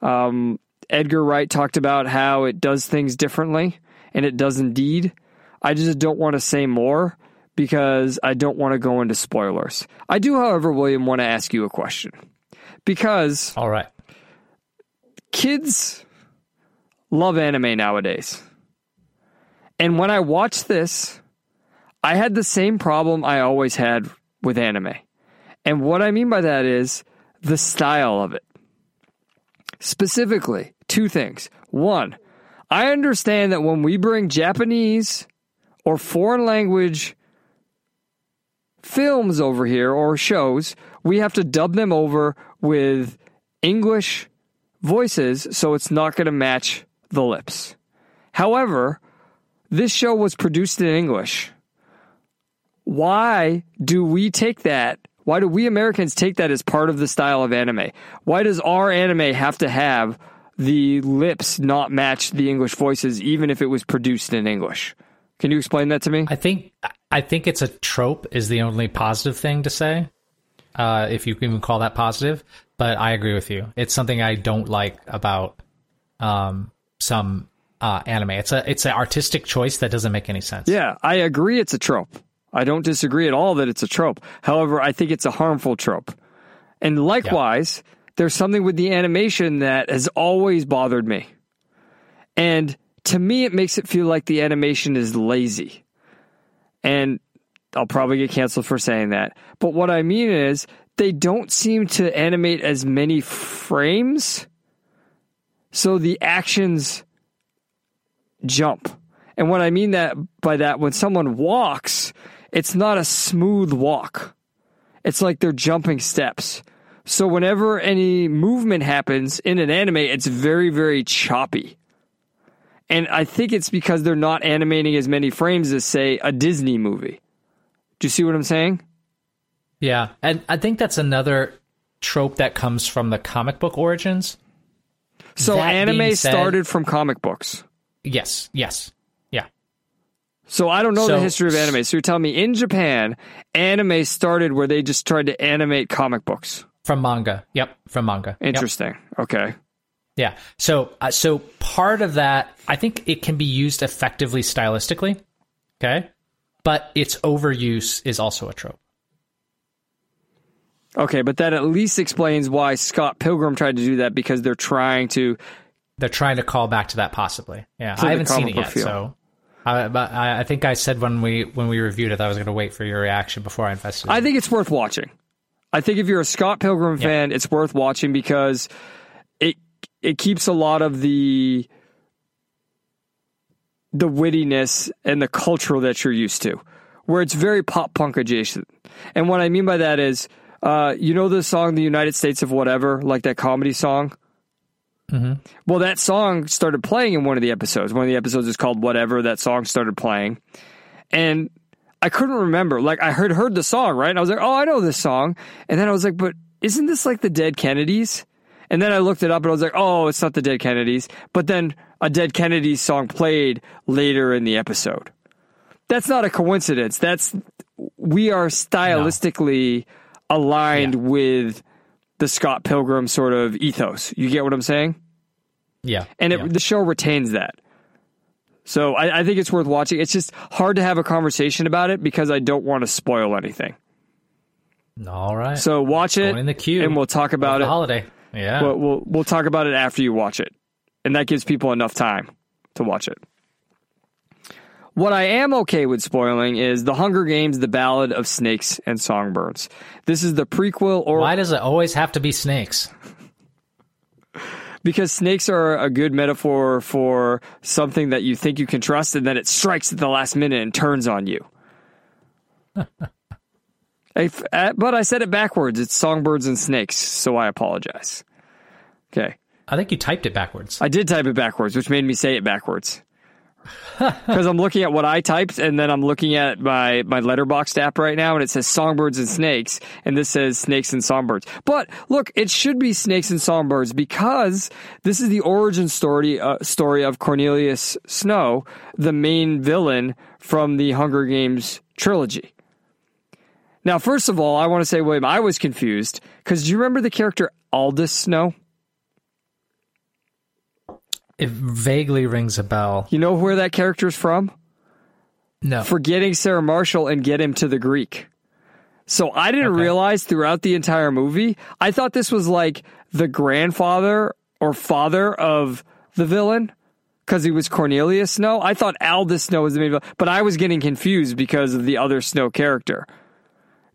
Um, Edgar Wright talked about how it does things differently, and it does indeed. I just don't want to say more because I don't want to go into spoilers. I do, however, William, want to ask you a question because All right. kids love anime nowadays. And when I watched this, I had the same problem I always had with anime. And what I mean by that is the style of it. Specifically, two things. One, I understand that when we bring Japanese or foreign language films over here or shows, we have to dub them over with English voices so it's not going to match the lips. However, this show was produced in English. Why do we take that? Why do we Americans take that as part of the style of anime? Why does our anime have to have the lips not match the English voices, even if it was produced in English? Can you explain that to me? I think I think it's a trope is the only positive thing to say, uh, if you can even call that positive. But I agree with you. It's something I don't like about um, some uh, anime. It's a it's an artistic choice that doesn't make any sense. Yeah, I agree it's a trope. I don't disagree at all that it's a trope. However, I think it's a harmful trope. And likewise, there's something with the animation that has always bothered me. And to me, it makes it feel like the animation is lazy. And I'll probably get canceled for saying that. But what I mean is, they don't seem to animate as many frames. So the actions jump. And what I mean that by that, when someone walks, it's not a smooth walk. It's like they're jumping steps. So whenever any movement happens in an anime, it's very, very choppy. And I think it's because they're not animating as many frames as, say, a Disney movie. Do you see what I'm saying? Yeah, and I think that's another trope that comes from the comic book origins. So That anime said- started from comic books. Yes, yes, yeah. So I don't know the history of anime. So you're telling me in Japan, anime started where they just tried to animate comic books. From manga. Yep, from manga. Yep. Interesting. Okay. Yeah. So, uh, so part of that, I think it can be used effectively stylistically. Okay. But its overuse is also a trope. Okay, but that at least explains why Scott Pilgrim tried to do that because they're trying to. They're trying to call back to that possibly. Yeah. I haven't seen it yet. feel. So, I, but I, I think I said when we when we reviewed it, I was going to wait for your reaction before I invested. I think it's worth watching. I think if you're a Scott Pilgrim Yeah. fan, it's worth watching because it it keeps a lot of the the wittiness and the cultural that you're used to, where it's very pop punk adjacent. And what I mean by that is, uh, you know the song "The United States of Whatever," like that comedy song. Well, that song started playing in one of the episodes. One of the episodes is called Whatever. That song started playing. And I couldn't remember. Like, I heard heard the song, right? And I was like, oh, I know this song. And then I was like, but isn't this like the Dead Kennedys? And then I looked it up and I was like, oh, it's not the Dead Kennedys. But then a Dead Kennedys song played later in the episode. That's not a coincidence. That's, we are stylistically aligned with the Scott Pilgrim sort of ethos. You get what I'm saying? yeah. and it, yeah. the show retains that. So I, I think it's worth watching. It's just hard to have a conversation about it because I don't want to spoil anything. All right. So watch it, in the queue and we'll talk about the it. holiday. Yeah. We'll, we'll we'll talk about it after you watch it, and that gives people enough time to watch it. What I am okay with spoiling is The Hunger Games: The Ballad of Snakes and Songbirds. This is the prequel, or Why does it always have to be snakes? Because snakes are a good metaphor for something that you think you can trust, and then it strikes at the last minute and turns on you. <laughs> If- uh, but I said it backwards. It's songbirds and snakes, so I apologize. Okay. I think you typed it backwards. I did type it backwards, which made me say it backwards. Because I'm looking at what I typed, and then I'm looking at my my Letterboxd app right now, and it says songbirds and snakes, and this says snakes and songbirds. But look, it should be snakes and songbirds because this is the origin story uh, story of Cornelius Snow, the main villain from the Hunger Games trilogy. Now, first of all, I want to say, William, I was confused because do you remember the character Aldous Snow? It vaguely rings a bell. You know where that character is from? No. Forgetting Sarah Marshall and get him to the Greek. So I didn't Okay. realize throughout the entire movie, I thought this was like the grandfather or father of the villain because he was Cornelius Snow. I thought Aldous Snow was the main villain, but I was getting confused because of the other Snow character.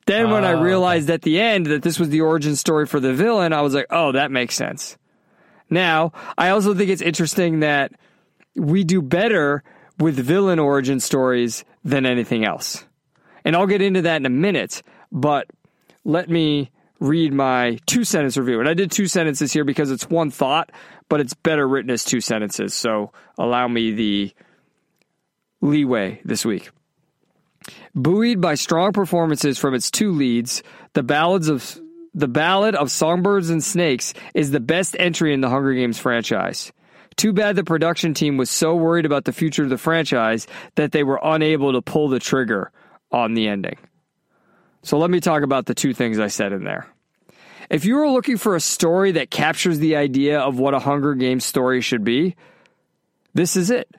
Then when I Oh, realized at the end that this was the origin story for the villain, I was like, oh, that makes sense. Now, I also think it's interesting that we do better with villain origin stories than anything else. And I'll get into that in a minute, but let me read my two sentence review. And I did two sentences here because it's one thought, but it's better written as two sentences. So allow me the leeway this week. Buoyed by strong performances from its two leads, the ballads of the Ballad of Songbirds and Snakes is the best entry in the Hunger Games franchise. Too bad the production team was so worried about the future of the franchise that they were unable to pull the trigger on the ending. So let me talk about the two things I said in there. If you are looking for a story that captures the idea of what a Hunger Games story should be, this is it.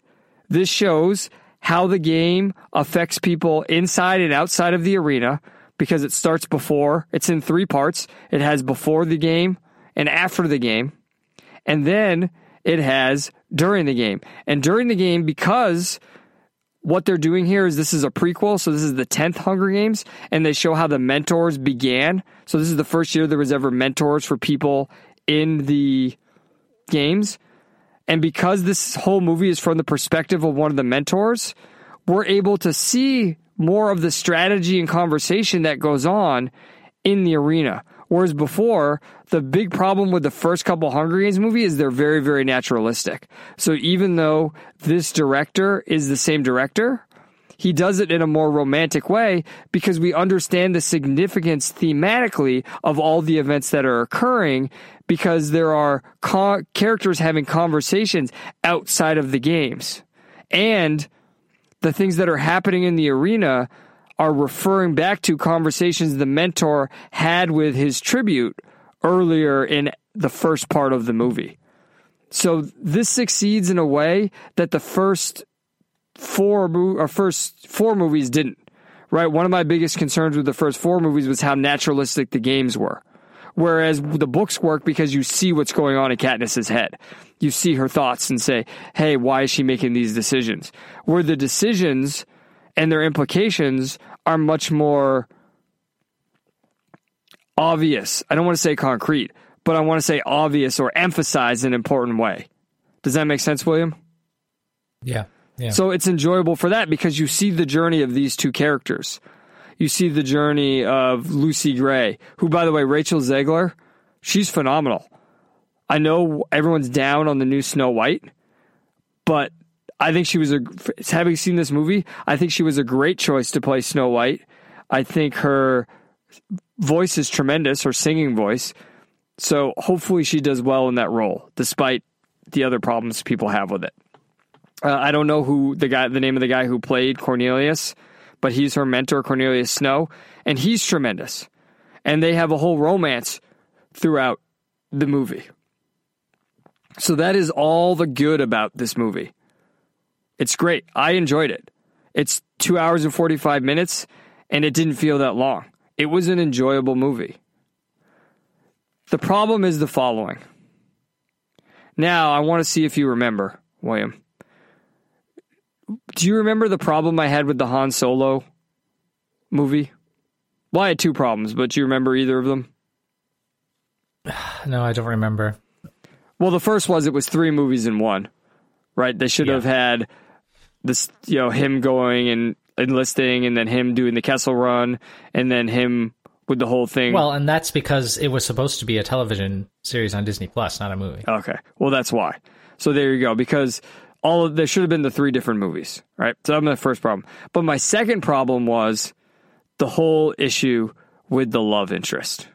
This shows how the game affects people inside and outside of the arena because it starts before, it's in three parts. It has before the game and after the game. And then it has during the game. And during the game, because what they're doing here is this is a prequel. So this is the 10th Hunger Games, and they show how the mentors began. So this is the first year there was ever mentors for people in the games. And because this whole movie is from the perspective of one of the mentors, we're able to see more of the strategy and conversation that goes on in the arena. Whereas before, the big problem with the first couple Hunger Games movie is they're very, very naturalistic. So even though this director is the same director, he does it in a more romantic way because we understand the significance thematically of all the events that are occurring because there are co- characters having conversations outside of the games. And the things that are happening in the arena are referring back to conversations the mentor had with his tribute earlier in the first part of the movie. So this succeeds in a way that the first four or first four movies didn't. Right? One of my biggest concerns with the first four movies was how naturalistic the games were. Whereas the books work because you see what's going on in Katniss's head. You see her thoughts and say, hey, why is she making these decisions? Where the decisions and their implications are much more obvious. I don't want to say concrete, but I want to say obvious or emphasize in an important way. Does that make sense, William? Yeah. Yeah. So it's enjoyable for that because you see the journey of these two characters. You see the journey of Lucy Gray, who, by the way, Rachel Zegler, she's phenomenal. I know everyone's down on the new Snow White, but I think she was a. Having seen this movie, I think she was a great choice to play Snow White. I think her voice is tremendous, her singing voice. So hopefully she does well in that role, despite the other problems people have with it. Uh, I don't know who the guy, the name of the guy who played Cornelius, but he's her mentor, Cornelius Snow, and he's tremendous. And they have a whole romance throughout the movie. So that is all the good about this movie. It's great. I enjoyed it. It's two hours and 45 minutes, and it didn't feel that long. It was an enjoyable movie. The problem is the following. Now, I want to see if you remember, William. Do you remember the problem I had with the Han Solo movie? Well, I had two problems, but do you remember either of them? <sighs> No, I don't remember. Well, the first was it was three movies in one, right? They should Yeah. have had this, you know, him going and enlisting, and then him doing the Kessel Run, and then him with the whole thing. Well, and that's because it was supposed to be a television series on Disney Plus, not a movie. Okay. Well, that's why. So there you go. Because all of there should have been the three different movies, right? So that's my first problem. But my second problem was the whole issue with the love interest.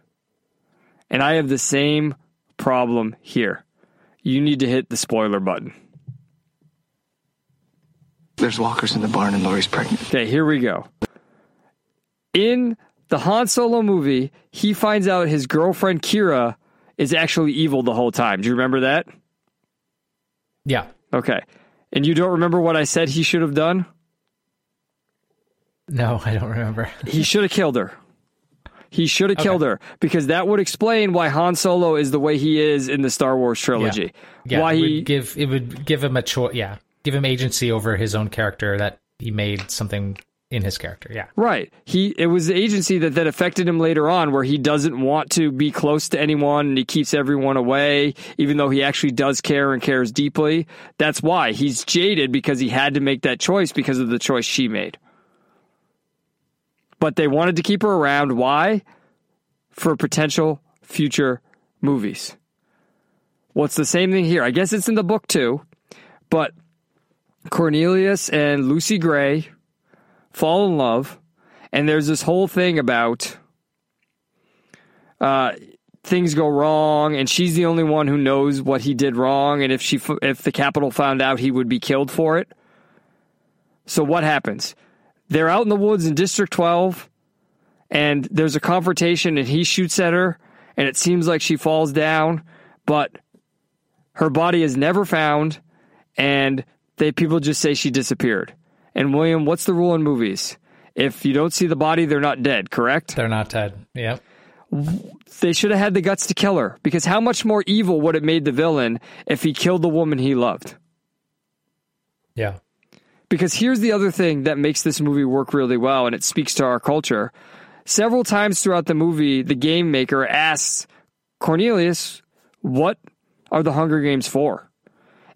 And I have the same problem here. You need to hit the spoiler button. There's walkers in the barn and Lori's pregnant. Okay, here we go. In the Han Solo movie, he finds out his girlfriend Qi'ra is actually evil the whole time. Do you remember that? Yeah. Okay. And you don't remember what I said he should have done? No, I don't remember. He should have killed her. He should have killed her because that would explain why Han Solo is the way he is in the Star Wars trilogy. Yeah, why it he would give it would give him a choice. Yeah, give him agency over his own character that he made something in his character. Yeah, Right. He it was the agency that that affected him later on where he doesn't want to be close to anyone and he keeps everyone away even though he actually does care and cares deeply. That's why he's jaded because he had to make that choice because of the choice she made. But they wanted to keep her around why? For potential future movies. Well, it's the same thing here. I guess it's in the book too. But Cornelius and Lucy Gray fall in love, and there's this whole thing about uh, things go wrong, and she's the only one who knows what he did wrong, and if she if the Capitol found out, he would be killed for it. So what happens? They're out in the woods in District 12, and there's a confrontation, and he shoots at her, and it seems like she falls down, but her body is never found, and they people just say she disappeared. And William, what's the rule in movies? If you don't see the body, they're not dead, correct? they're not dead. Yep. They should have had the guts to kill her because how much more evil would it made the villain if he killed the woman he loved? Yeah. Because here's the other thing that makes this movie work really well and it speaks to our culture. Several times throughout the movie, the game maker asks Cornelius, What are the Hunger Games for?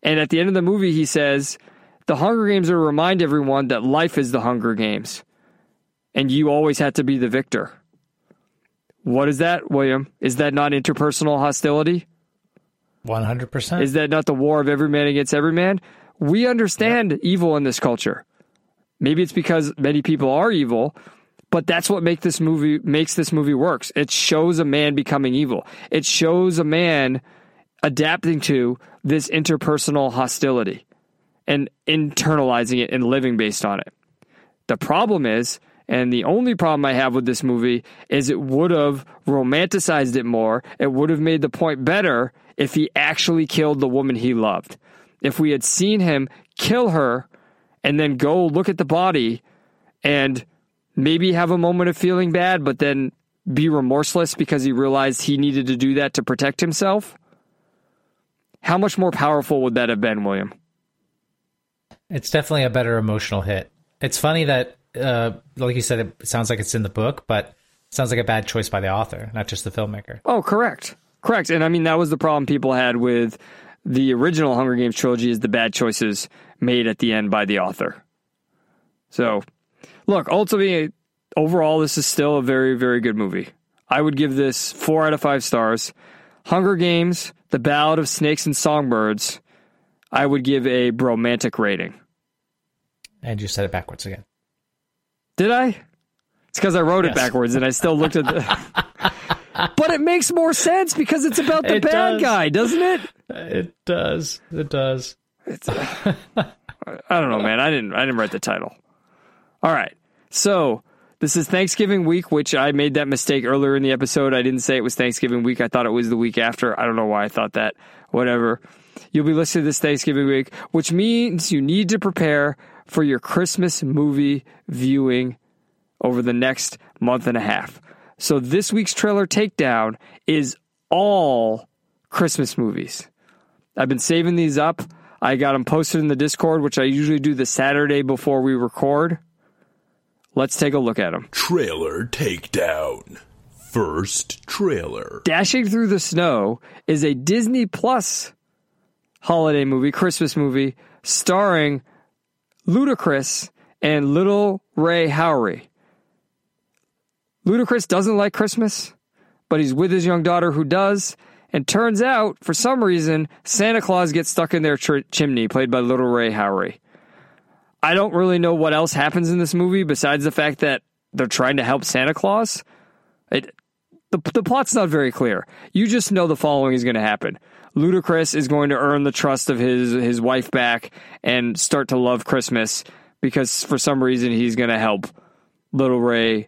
And at the end of the movie, he says, The Hunger Games are to remind everyone that life is the Hunger Games and you always had to be the victor. What is that, William? Is that not interpersonal hostility? One hundred percent. Is that not the war of every man against every man? We understand evil in this culture. Maybe it's because many people are evil, but that's what make this movie makes this movie works. It shows a man becoming evil. It shows a man adapting to this interpersonal hostility and internalizing it and living based on it. The problem is, and the only problem I have with this movie is it would have romanticized it more. It would have made the point better if he actually killed the woman he loved. If we had seen him kill her and then go look at the body and maybe have a moment of feeling bad, but then be remorseless because he realized he needed to do that to protect himself. How much more powerful would that have been, William? It's definitely a better emotional hit. It's funny that, uh, like you said, it sounds like it's in the book, but sounds like a bad choice by the author, not just the filmmaker. Oh, correct. Correct. And I mean, that was the problem people had with the original Hunger Games trilogy is the bad choices made at the end by the author. So, look, ultimately, overall, this is still a very, very good movie. I would give this four out of five stars. Hunger Games, The Ballad of Snakes and Songbirds, I would give a bromantic rating. And you said it backwards again. Did I? It's because I wrote it backwards and I still looked at the. <laughs> but it makes more sense because it's about the It bad does. guy, doesn't it? It does. It does. Uh, I don't know, man. I didn't. I didn't write the title. All right. So this is Thanksgiving week, which I made that mistake earlier in the episode. I didn't say it was Thanksgiving week. I thought it was the week after. I don't know why I thought that. Whatever. You'll be listening to this Thanksgiving week, which means you need to prepare for your Christmas movie viewing over the next month and a half. So this week's trailer takedown is all Christmas movies. I've been saving these up. I got them posted in the Discord, which I usually do the Saturday before we record. Let's take a look at them. Trailer takedown. First trailer. Dashing Through the Snow is a Disney Plus holiday movie, Christmas movie, starring Ludacris and Lil Rel Howery. Ludacris doesn't like Christmas, but he's with his young daughter who does. And turns out, for some reason, Santa Claus gets stuck in their chimney, played by Lil Rel Howery. I don't really know what else happens in this movie besides the fact that they're trying to help Santa Claus. It, the, the plot's not very clear. You just know the following is going to happen. Ludacris is going to earn the trust of his his wife back and start to love Christmas because for some reason he's going to help Lil Rel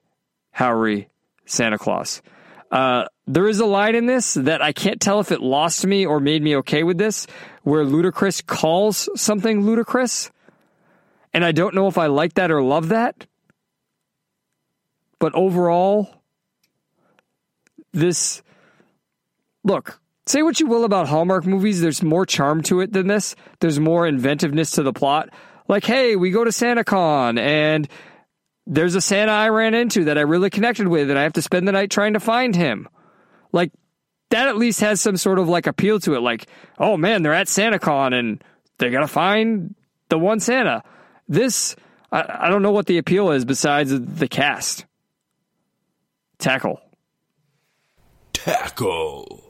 Howery Santa Claus. Uh, there is a line in this that I can't tell if it lost me or made me okay with this, where Ludacris calls something ludicrous, and I don't know if I like that or love that. But overall, this look say what you will about hallmark movies there's more charm to it than this. There's more inventiveness to the plot. Like hey we go to santacon and there's a santa i ran into that i really connected with and i have to spend the night trying to find him. Like that at least has some sort of like appeal to it. Like oh man they're at santacon and they gotta find the one santa. This i, I don't know what the appeal is besides the cast. Tackle. Tackle.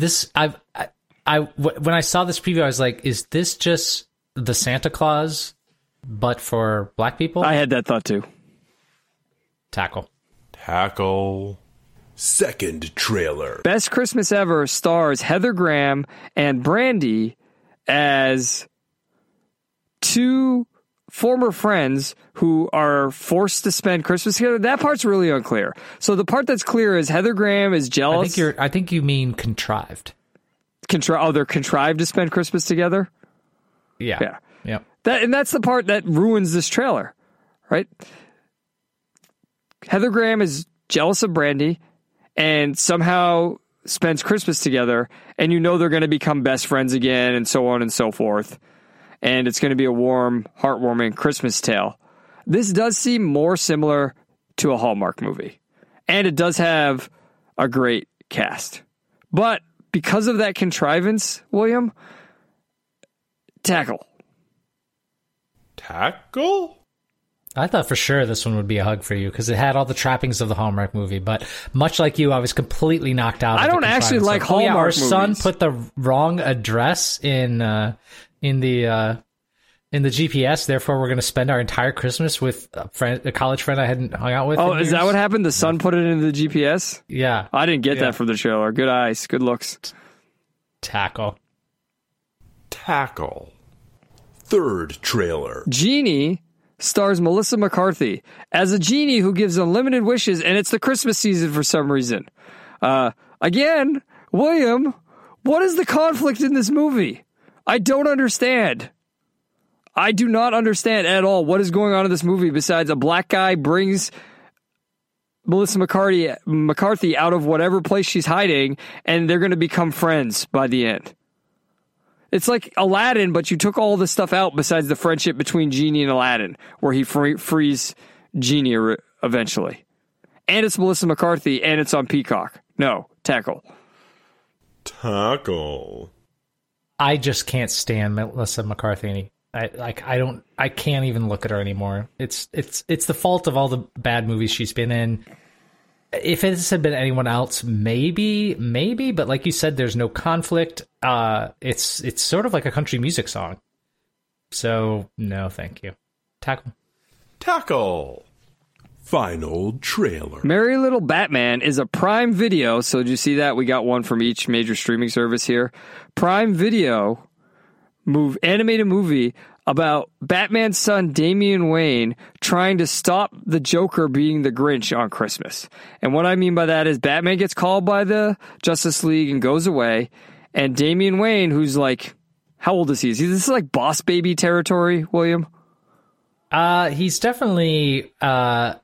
This I've I, I w- when I saw this preview, I was like, is this just the Santa Claus, but for black people? i had that thought too Tackle. Tackle. Second trailer. Best Christmas Ever stars Heather Graham and Brandy as two former friends who are forced to spend Christmas together. That part's really unclear. So the part that's clear is Heather Graham is I jealous. think you're. I think you mean contrived. Contri- oh, they're contrived to spend Christmas together. Yeah. Yeah. Yep. That and that's the part that ruins this trailer, right? Heather Graham is jealous of Brandy and somehow spends Christmas together, and you know they're going to become best friends again, and so on and so forth. And it's going to be a warm, heartwarming Christmas tale. This does seem more similar to a Hallmark movie, and it does have a great cast. But because of that contrivance, William, tackle. Tackle? I thought for sure this one would be a hug for you because it had all the trappings of the Hallmark movie. But much like you, I was completely knocked out. I of don't actually like Hallmark. oh, yeah, Our Hallmark son put the wrong address in uh, in the uh, in the GPS. Therefore, we're going to spend our entire Christmas with a friend, a college friend I hadn't hung out with. Oh, in is that what happened? The son put it into the GPS? Yeah, I didn't get Yeah. that from the trailer. Good eyes, good looks. tackle. Tackle. Third trailer. Genie stars Melissa McCarthy as a genie who gives unlimited wishes, and it's the Christmas season for some reason. Uh, again, William, what is the conflict in this movie? I don't understand. I do not understand at all what is going on in this movie besides a black guy brings Melissa McCarthy McCarthy out of whatever place she's hiding and they're going to become friends by the end. It's like Aladdin, but you took all the stuff out besides the friendship between Genie and Aladdin, where he free- frees Genie re- eventually. And it's Melissa McCarthy, and it's on Peacock. No, tackle. Tackle. I just can't stand Melissa McCarthy. I like. I don't. I can't even look at her anymore. It's it's it's the fault of all the bad movies she's been in. If this had been anyone else, maybe, maybe. But like you said, there's no conflict. Uh, it's it's sort of like a country music song. So no, thank you. Tackle. Tackle. Final trailer. Merry Little Batman is a Prime Video. So, did you see that? We got one from each major streaming service here. Prime Video move animated movie about Batman's son Damian Wayne trying to stop the Joker being the Grinch on Christmas. And what I mean by that is Batman gets called by the Justice League and goes away, and Damian Wayne, who's like, how old is he? Is he this is like boss baby territory, William? Uh, he's definitely uh, l- l-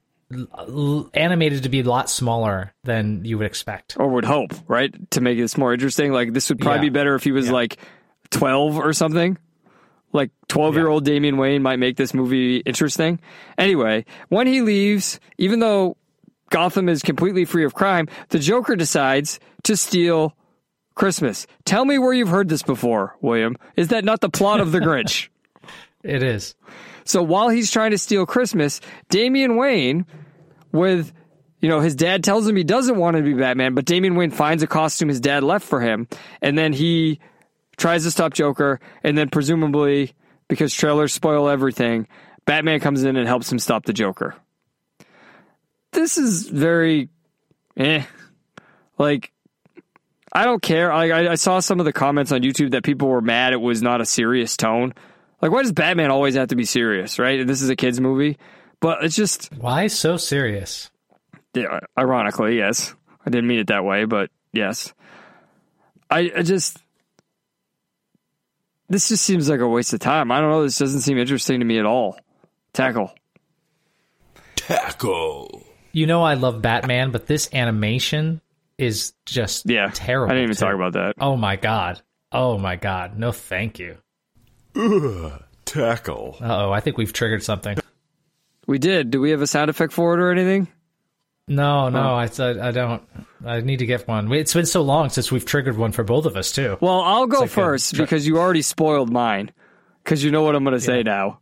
animated to be a lot smaller than you would expect. Or would hope, right? To make this more interesting. Like this would probably Yeah. be better if he was Yeah. like 12 or something. Like 12 year old Damian Wayne might make this movie interesting. Anyway, when he leaves, even though Gotham is completely free of crime, the Joker decides to steal Christmas. Tell me where you've heard this before, William. Is that not the plot of The <laughs> Grinch? It is. So while he's trying to steal Christmas, Damian Wayne, with you know, his dad tells him he doesn't want to be Batman, but Damian Wayne finds a costume his dad left for him, and then he tries to stop Joker, and then presumably because trailers spoil everything, Batman comes in and helps him stop the Joker. This is very, eh, like. I don't care. I, I saw some of the comments on YouTube that people were mad it was not a serious tone. Like, why does Batman always have to be serious, right? This is a kid's movie. But it's just, Why so serious? yeah, ironically, yes. I didn't mean it that way, but yes. I, I just, this just seems like a waste of time. I don't know. This doesn't seem interesting to me at all. Tackle. Tackle. You know I love Batman, but this animation is just Yeah. terrible. I didn't even too. talk about that. Oh my god. Oh my god. No, thank you. Ugh. Tackle. Uh oh, I think we've triggered something. We did. Do we have a sound effect for it or anything? No, no, I, I, I don't. I need to get one. It's been so long since we've triggered one for both of us too. Well, I'll go like first tra- because you already spoiled mine. Because you know what I'm going to say now. All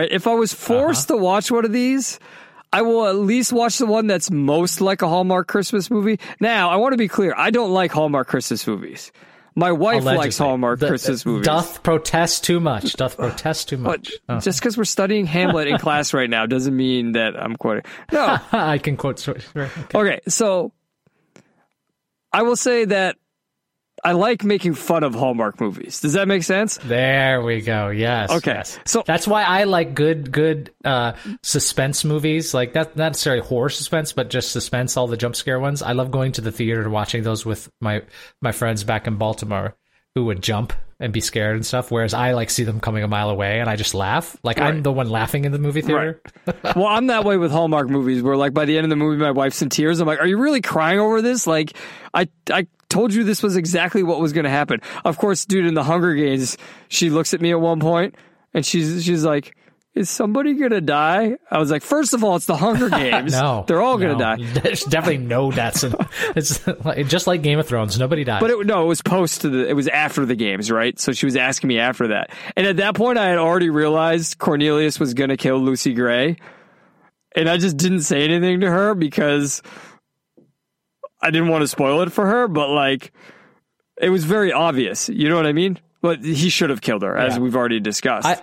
right. If I was forced Uh-huh. to watch one of these, I will at least watch the one that's most like a Hallmark Christmas movie. Now, I want to be clear. I don't like Hallmark Christmas movies. My wife likes Hallmark The- Christmas movies. Doth protest too much. Doth protest too but <laughs> much. Oh. just because we're studying Hamlet in class right now doesn't mean that I'm quoting. No. <laughs> I can quote. okay. Okay, so I will say that I like making fun of Hallmark movies. Does that make sense? There we go. Yes. Okay, yes. so- that's why I like good, good uh, suspense movies. Like that, not necessarily horror suspense, but just suspense. All the jump scare ones. I love going to the theater and watching those with my my friends back in Baltimore, who would jump and be scared and stuff. Whereas I like see them coming a mile away and I just laugh. Like I'm the one laughing in the movie theater. well, I'm that way with Hallmark movies where like by the end of the movie my wife's in tears. I'm like, "Are you really crying over this?" Like I I told you this was exactly what was going to happen. Of course, dude in the Hunger Games, she looks at me at one point and she's she's like, "Is somebody going to die?" I was like, first of all, it's the Hunger <laughs> Games. No, They're all going to die." <laughs> There's definitely no deaths. In, <laughs> it's like, just like Game of Thrones. Nobody dies. But it, no, it was post to the. It was after the games, right? So she was asking me after that, and at that point, I had already realized Coriolanus was going to kill Lucy Gray, and I just didn't say anything to her because I didn't want to spoil it for her. But like, it was very obvious. You know what I mean? But he should have killed her, as Yeah. we've already discussed. I,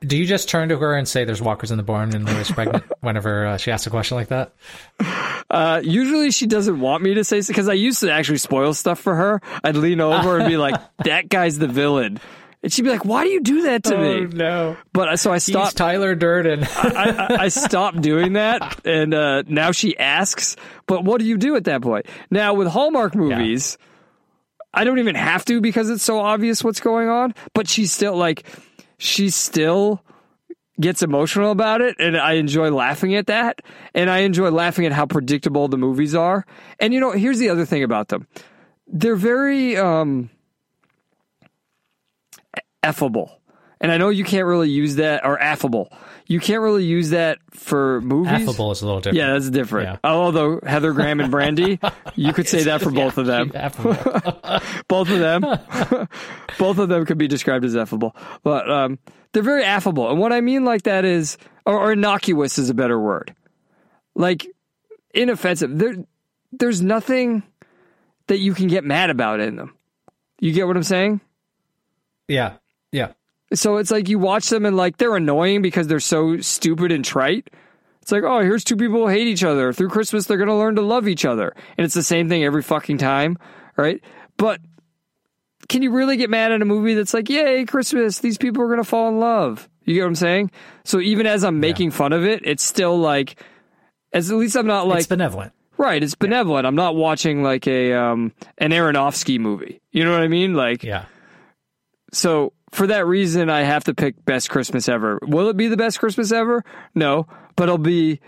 do you just turn to her and say, "There's walkers in the barn," and Lori's pregnant? <laughs> whenever uh, she asks a question like that, Uh, usually she doesn't want me to say because I used to actually spoil stuff for her. I'd lean over and be like, <laughs> "That guy's the villain," and she'd be like, "Why do you do that to me?" no! But uh, so I He's stopped. Tyler Durden. <laughs> I, I, I stopped doing that, <laughs> and uh, now she asks, "But what do you do at that point?" Now with Hallmark movies, I don't even have to because it's so obvious what's going on. But she's still like, she still gets emotional about it, and I enjoy laughing at that, and I enjoy laughing at how predictable the movies are. And you know, here's the other thing about them: they're very um, effable. And I know you can't really use that or affable. You can't really use that for movies. Affable is a little different. Yeah, that's different. Yeah. Although Heather Graham and Brandy, <laughs> you could say that for both of them. <laughs> Both of them. <laughs> both of them could be described as affable. But um, they're very affable. And what I mean like that is, or, or innocuous is a better word. Like inoffensive. There, there's nothing that you can get mad about in them. You get what I'm saying? yeah, yeah. So it's like you watch them and like they're annoying because they're so stupid and trite. It's like, oh, here's two people who hate each other. Through Christmas, they're going to learn to love each other. And it's the same thing every fucking time, right? But can you really get mad at a movie that's like, yay, Christmas, these people are going to fall in love? You get what I'm saying? So even as I'm making fun of it, it's still like, as at least I'm not like, it's benevolent. Right, it's benevolent. I'm not watching like a um an Aronofsky movie. You know what I mean? Like Yeah. so for that reason I have to pick best Christmas ever. Will it be the best Christmas ever? No, but it'll be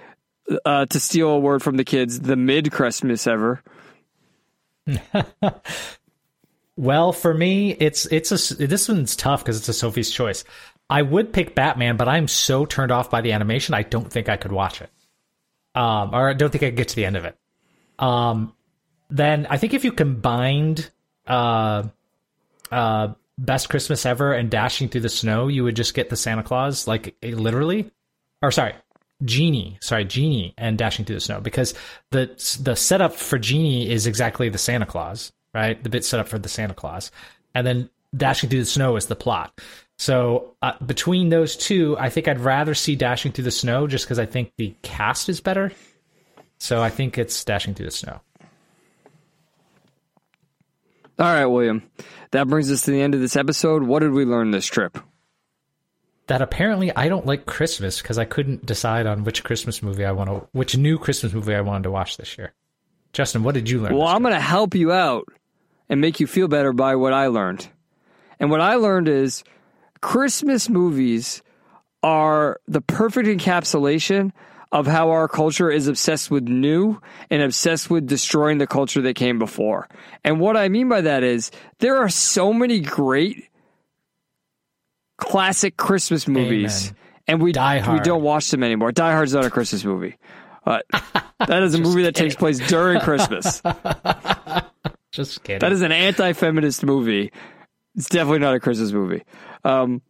uh, to steal a word from the kids, the mid Christmas ever. <laughs> Well, for me, it's it's a this one's tough because it's a Sophie's choice. I would pick Batman, but I'm so turned off by the animation, I don't think I could watch it. Um, or I don't think I could get to the end of it. Um, then I think if you combined uh, uh, Best Christmas Ever and Dashing Through the Snow, you would just get the Santa Claus, like eh, literally. Or sorry, Genie. Sorry, Genie and Dashing Through the Snow, because the the setup for Genie is exactly the Santa Claus, right? The bit set up for the Santa Claus, and then Dashing Through the Snow is the plot. So uh, between those two, I think I'd rather see Dashing Through the Snow just because I think the cast is better. So I think it's Dashing Through the Snow. All right, William. That brings us to the end of this episode. What did we learn this trip? That apparently I don't like Christmas because I couldn't decide on which Christmas movie I want to, which new Christmas movie I wanted to watch this year. Justin, what did you learn? Well, I'm going to help you out and make you feel better by what I learned. And what I learned is Christmas movies are the perfect encapsulation of how our culture is obsessed with new and obsessed with destroying the culture that came before. And what I mean by that is there are so many great classic Christmas movies Amen. and we Die we don't watch them anymore. Die Hard's not a Christmas movie. Uh, <laughs> that is a movie that takes place during <laughs> Christmas. just kidding. That is an anti-feminist movie. It's definitely not a Christmas movie. Um,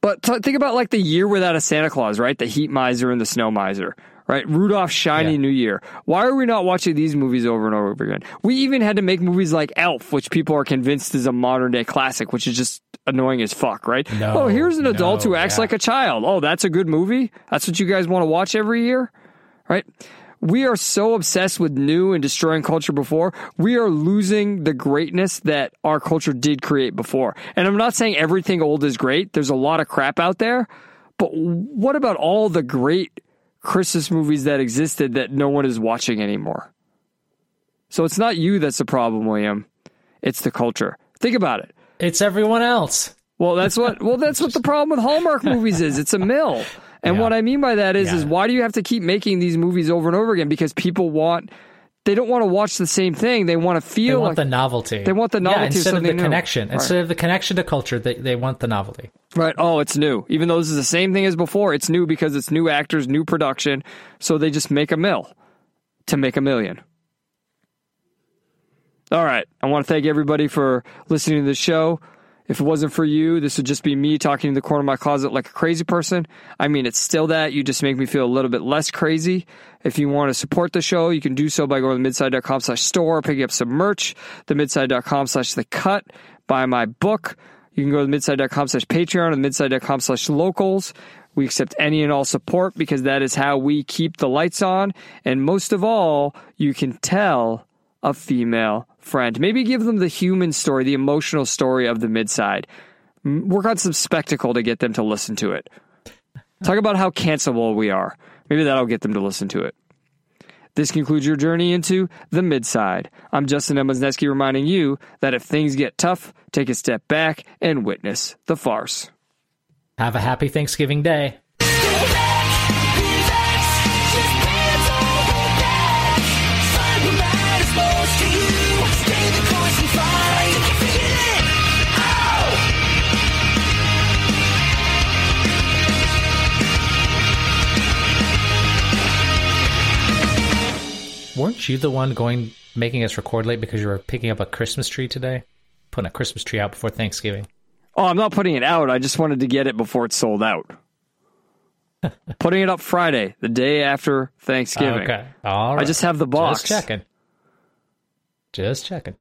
but t- think about like the year without a Santa Claus, right? The Heat Miser and the Snow Miser, right? Rudolph Shiny Yeah. New Year. Why are we not watching these movies over and over again? We even had to make movies like Elf, which people are convinced is a modern day classic, which is just annoying as fuck, right? No, oh, here's an adult who acts yeah. like a child. Oh, that's a good movie. That's what you guys want to watch every year, right? We are so obsessed with new and destroying culture before, we are losing the greatness that our culture did create before. And I'm not saying everything old is great. There's a lot of crap out there. But what about all the great Christmas movies that existed that no one is watching anymore? So it's not you that's the problem, William. It's the culture. Think about it. it's everyone else. Well, that's what. Well, that's what the problem with Hallmark movies is. It's a mill, <laughs> and Yeah. what I mean by that is, is why do you have to keep making these movies over and over again? Because people want, they don't want to watch the same thing. They want to They feel want like, the novelty. They want the novelty Yeah, instead of the new. connection. Right. Instead of the connection to culture, they, they want the novelty. right. Oh, it's new, even though this is the same thing as before. It's new because it's new actors, new production. So they just make a mill to make a million. All right. I want to thank everybody for listening to the show. If it wasn't for you, this would just be me talking in the corner of my closet like a crazy person. I mean, it's still that. You just make me feel a little bit less crazy. If you want to support the show, you can do so by going to midside.com slash store, picking up some merch, the midside.com slash the cut, buy my book. You can go to midside.com slash Patreon and the midside.com slash locals. We accept any and all support because that is how we keep the lights on. And most of all, you can tell a female friend. Maybe give them the human story, the emotional story of the midside. Work on some spectacle to get them to listen to it. Talk about how cancelable we are. Maybe that'll get them to listen to it. This concludes your journey into the midside. I'm Justin Emelsneski reminding you that if things get tough, take a step back and witness the farce. Have a happy Thanksgiving Day. Weren't you the one going making us record late because you were picking up a Christmas tree today? Putting a Christmas tree out before Thanksgiving. Oh, I'm not putting it out. I just wanted to get it before it's sold out. <laughs> putting it up Friday, the day after Thanksgiving. Okay. All right. I just have the box. Just checking. Just checking.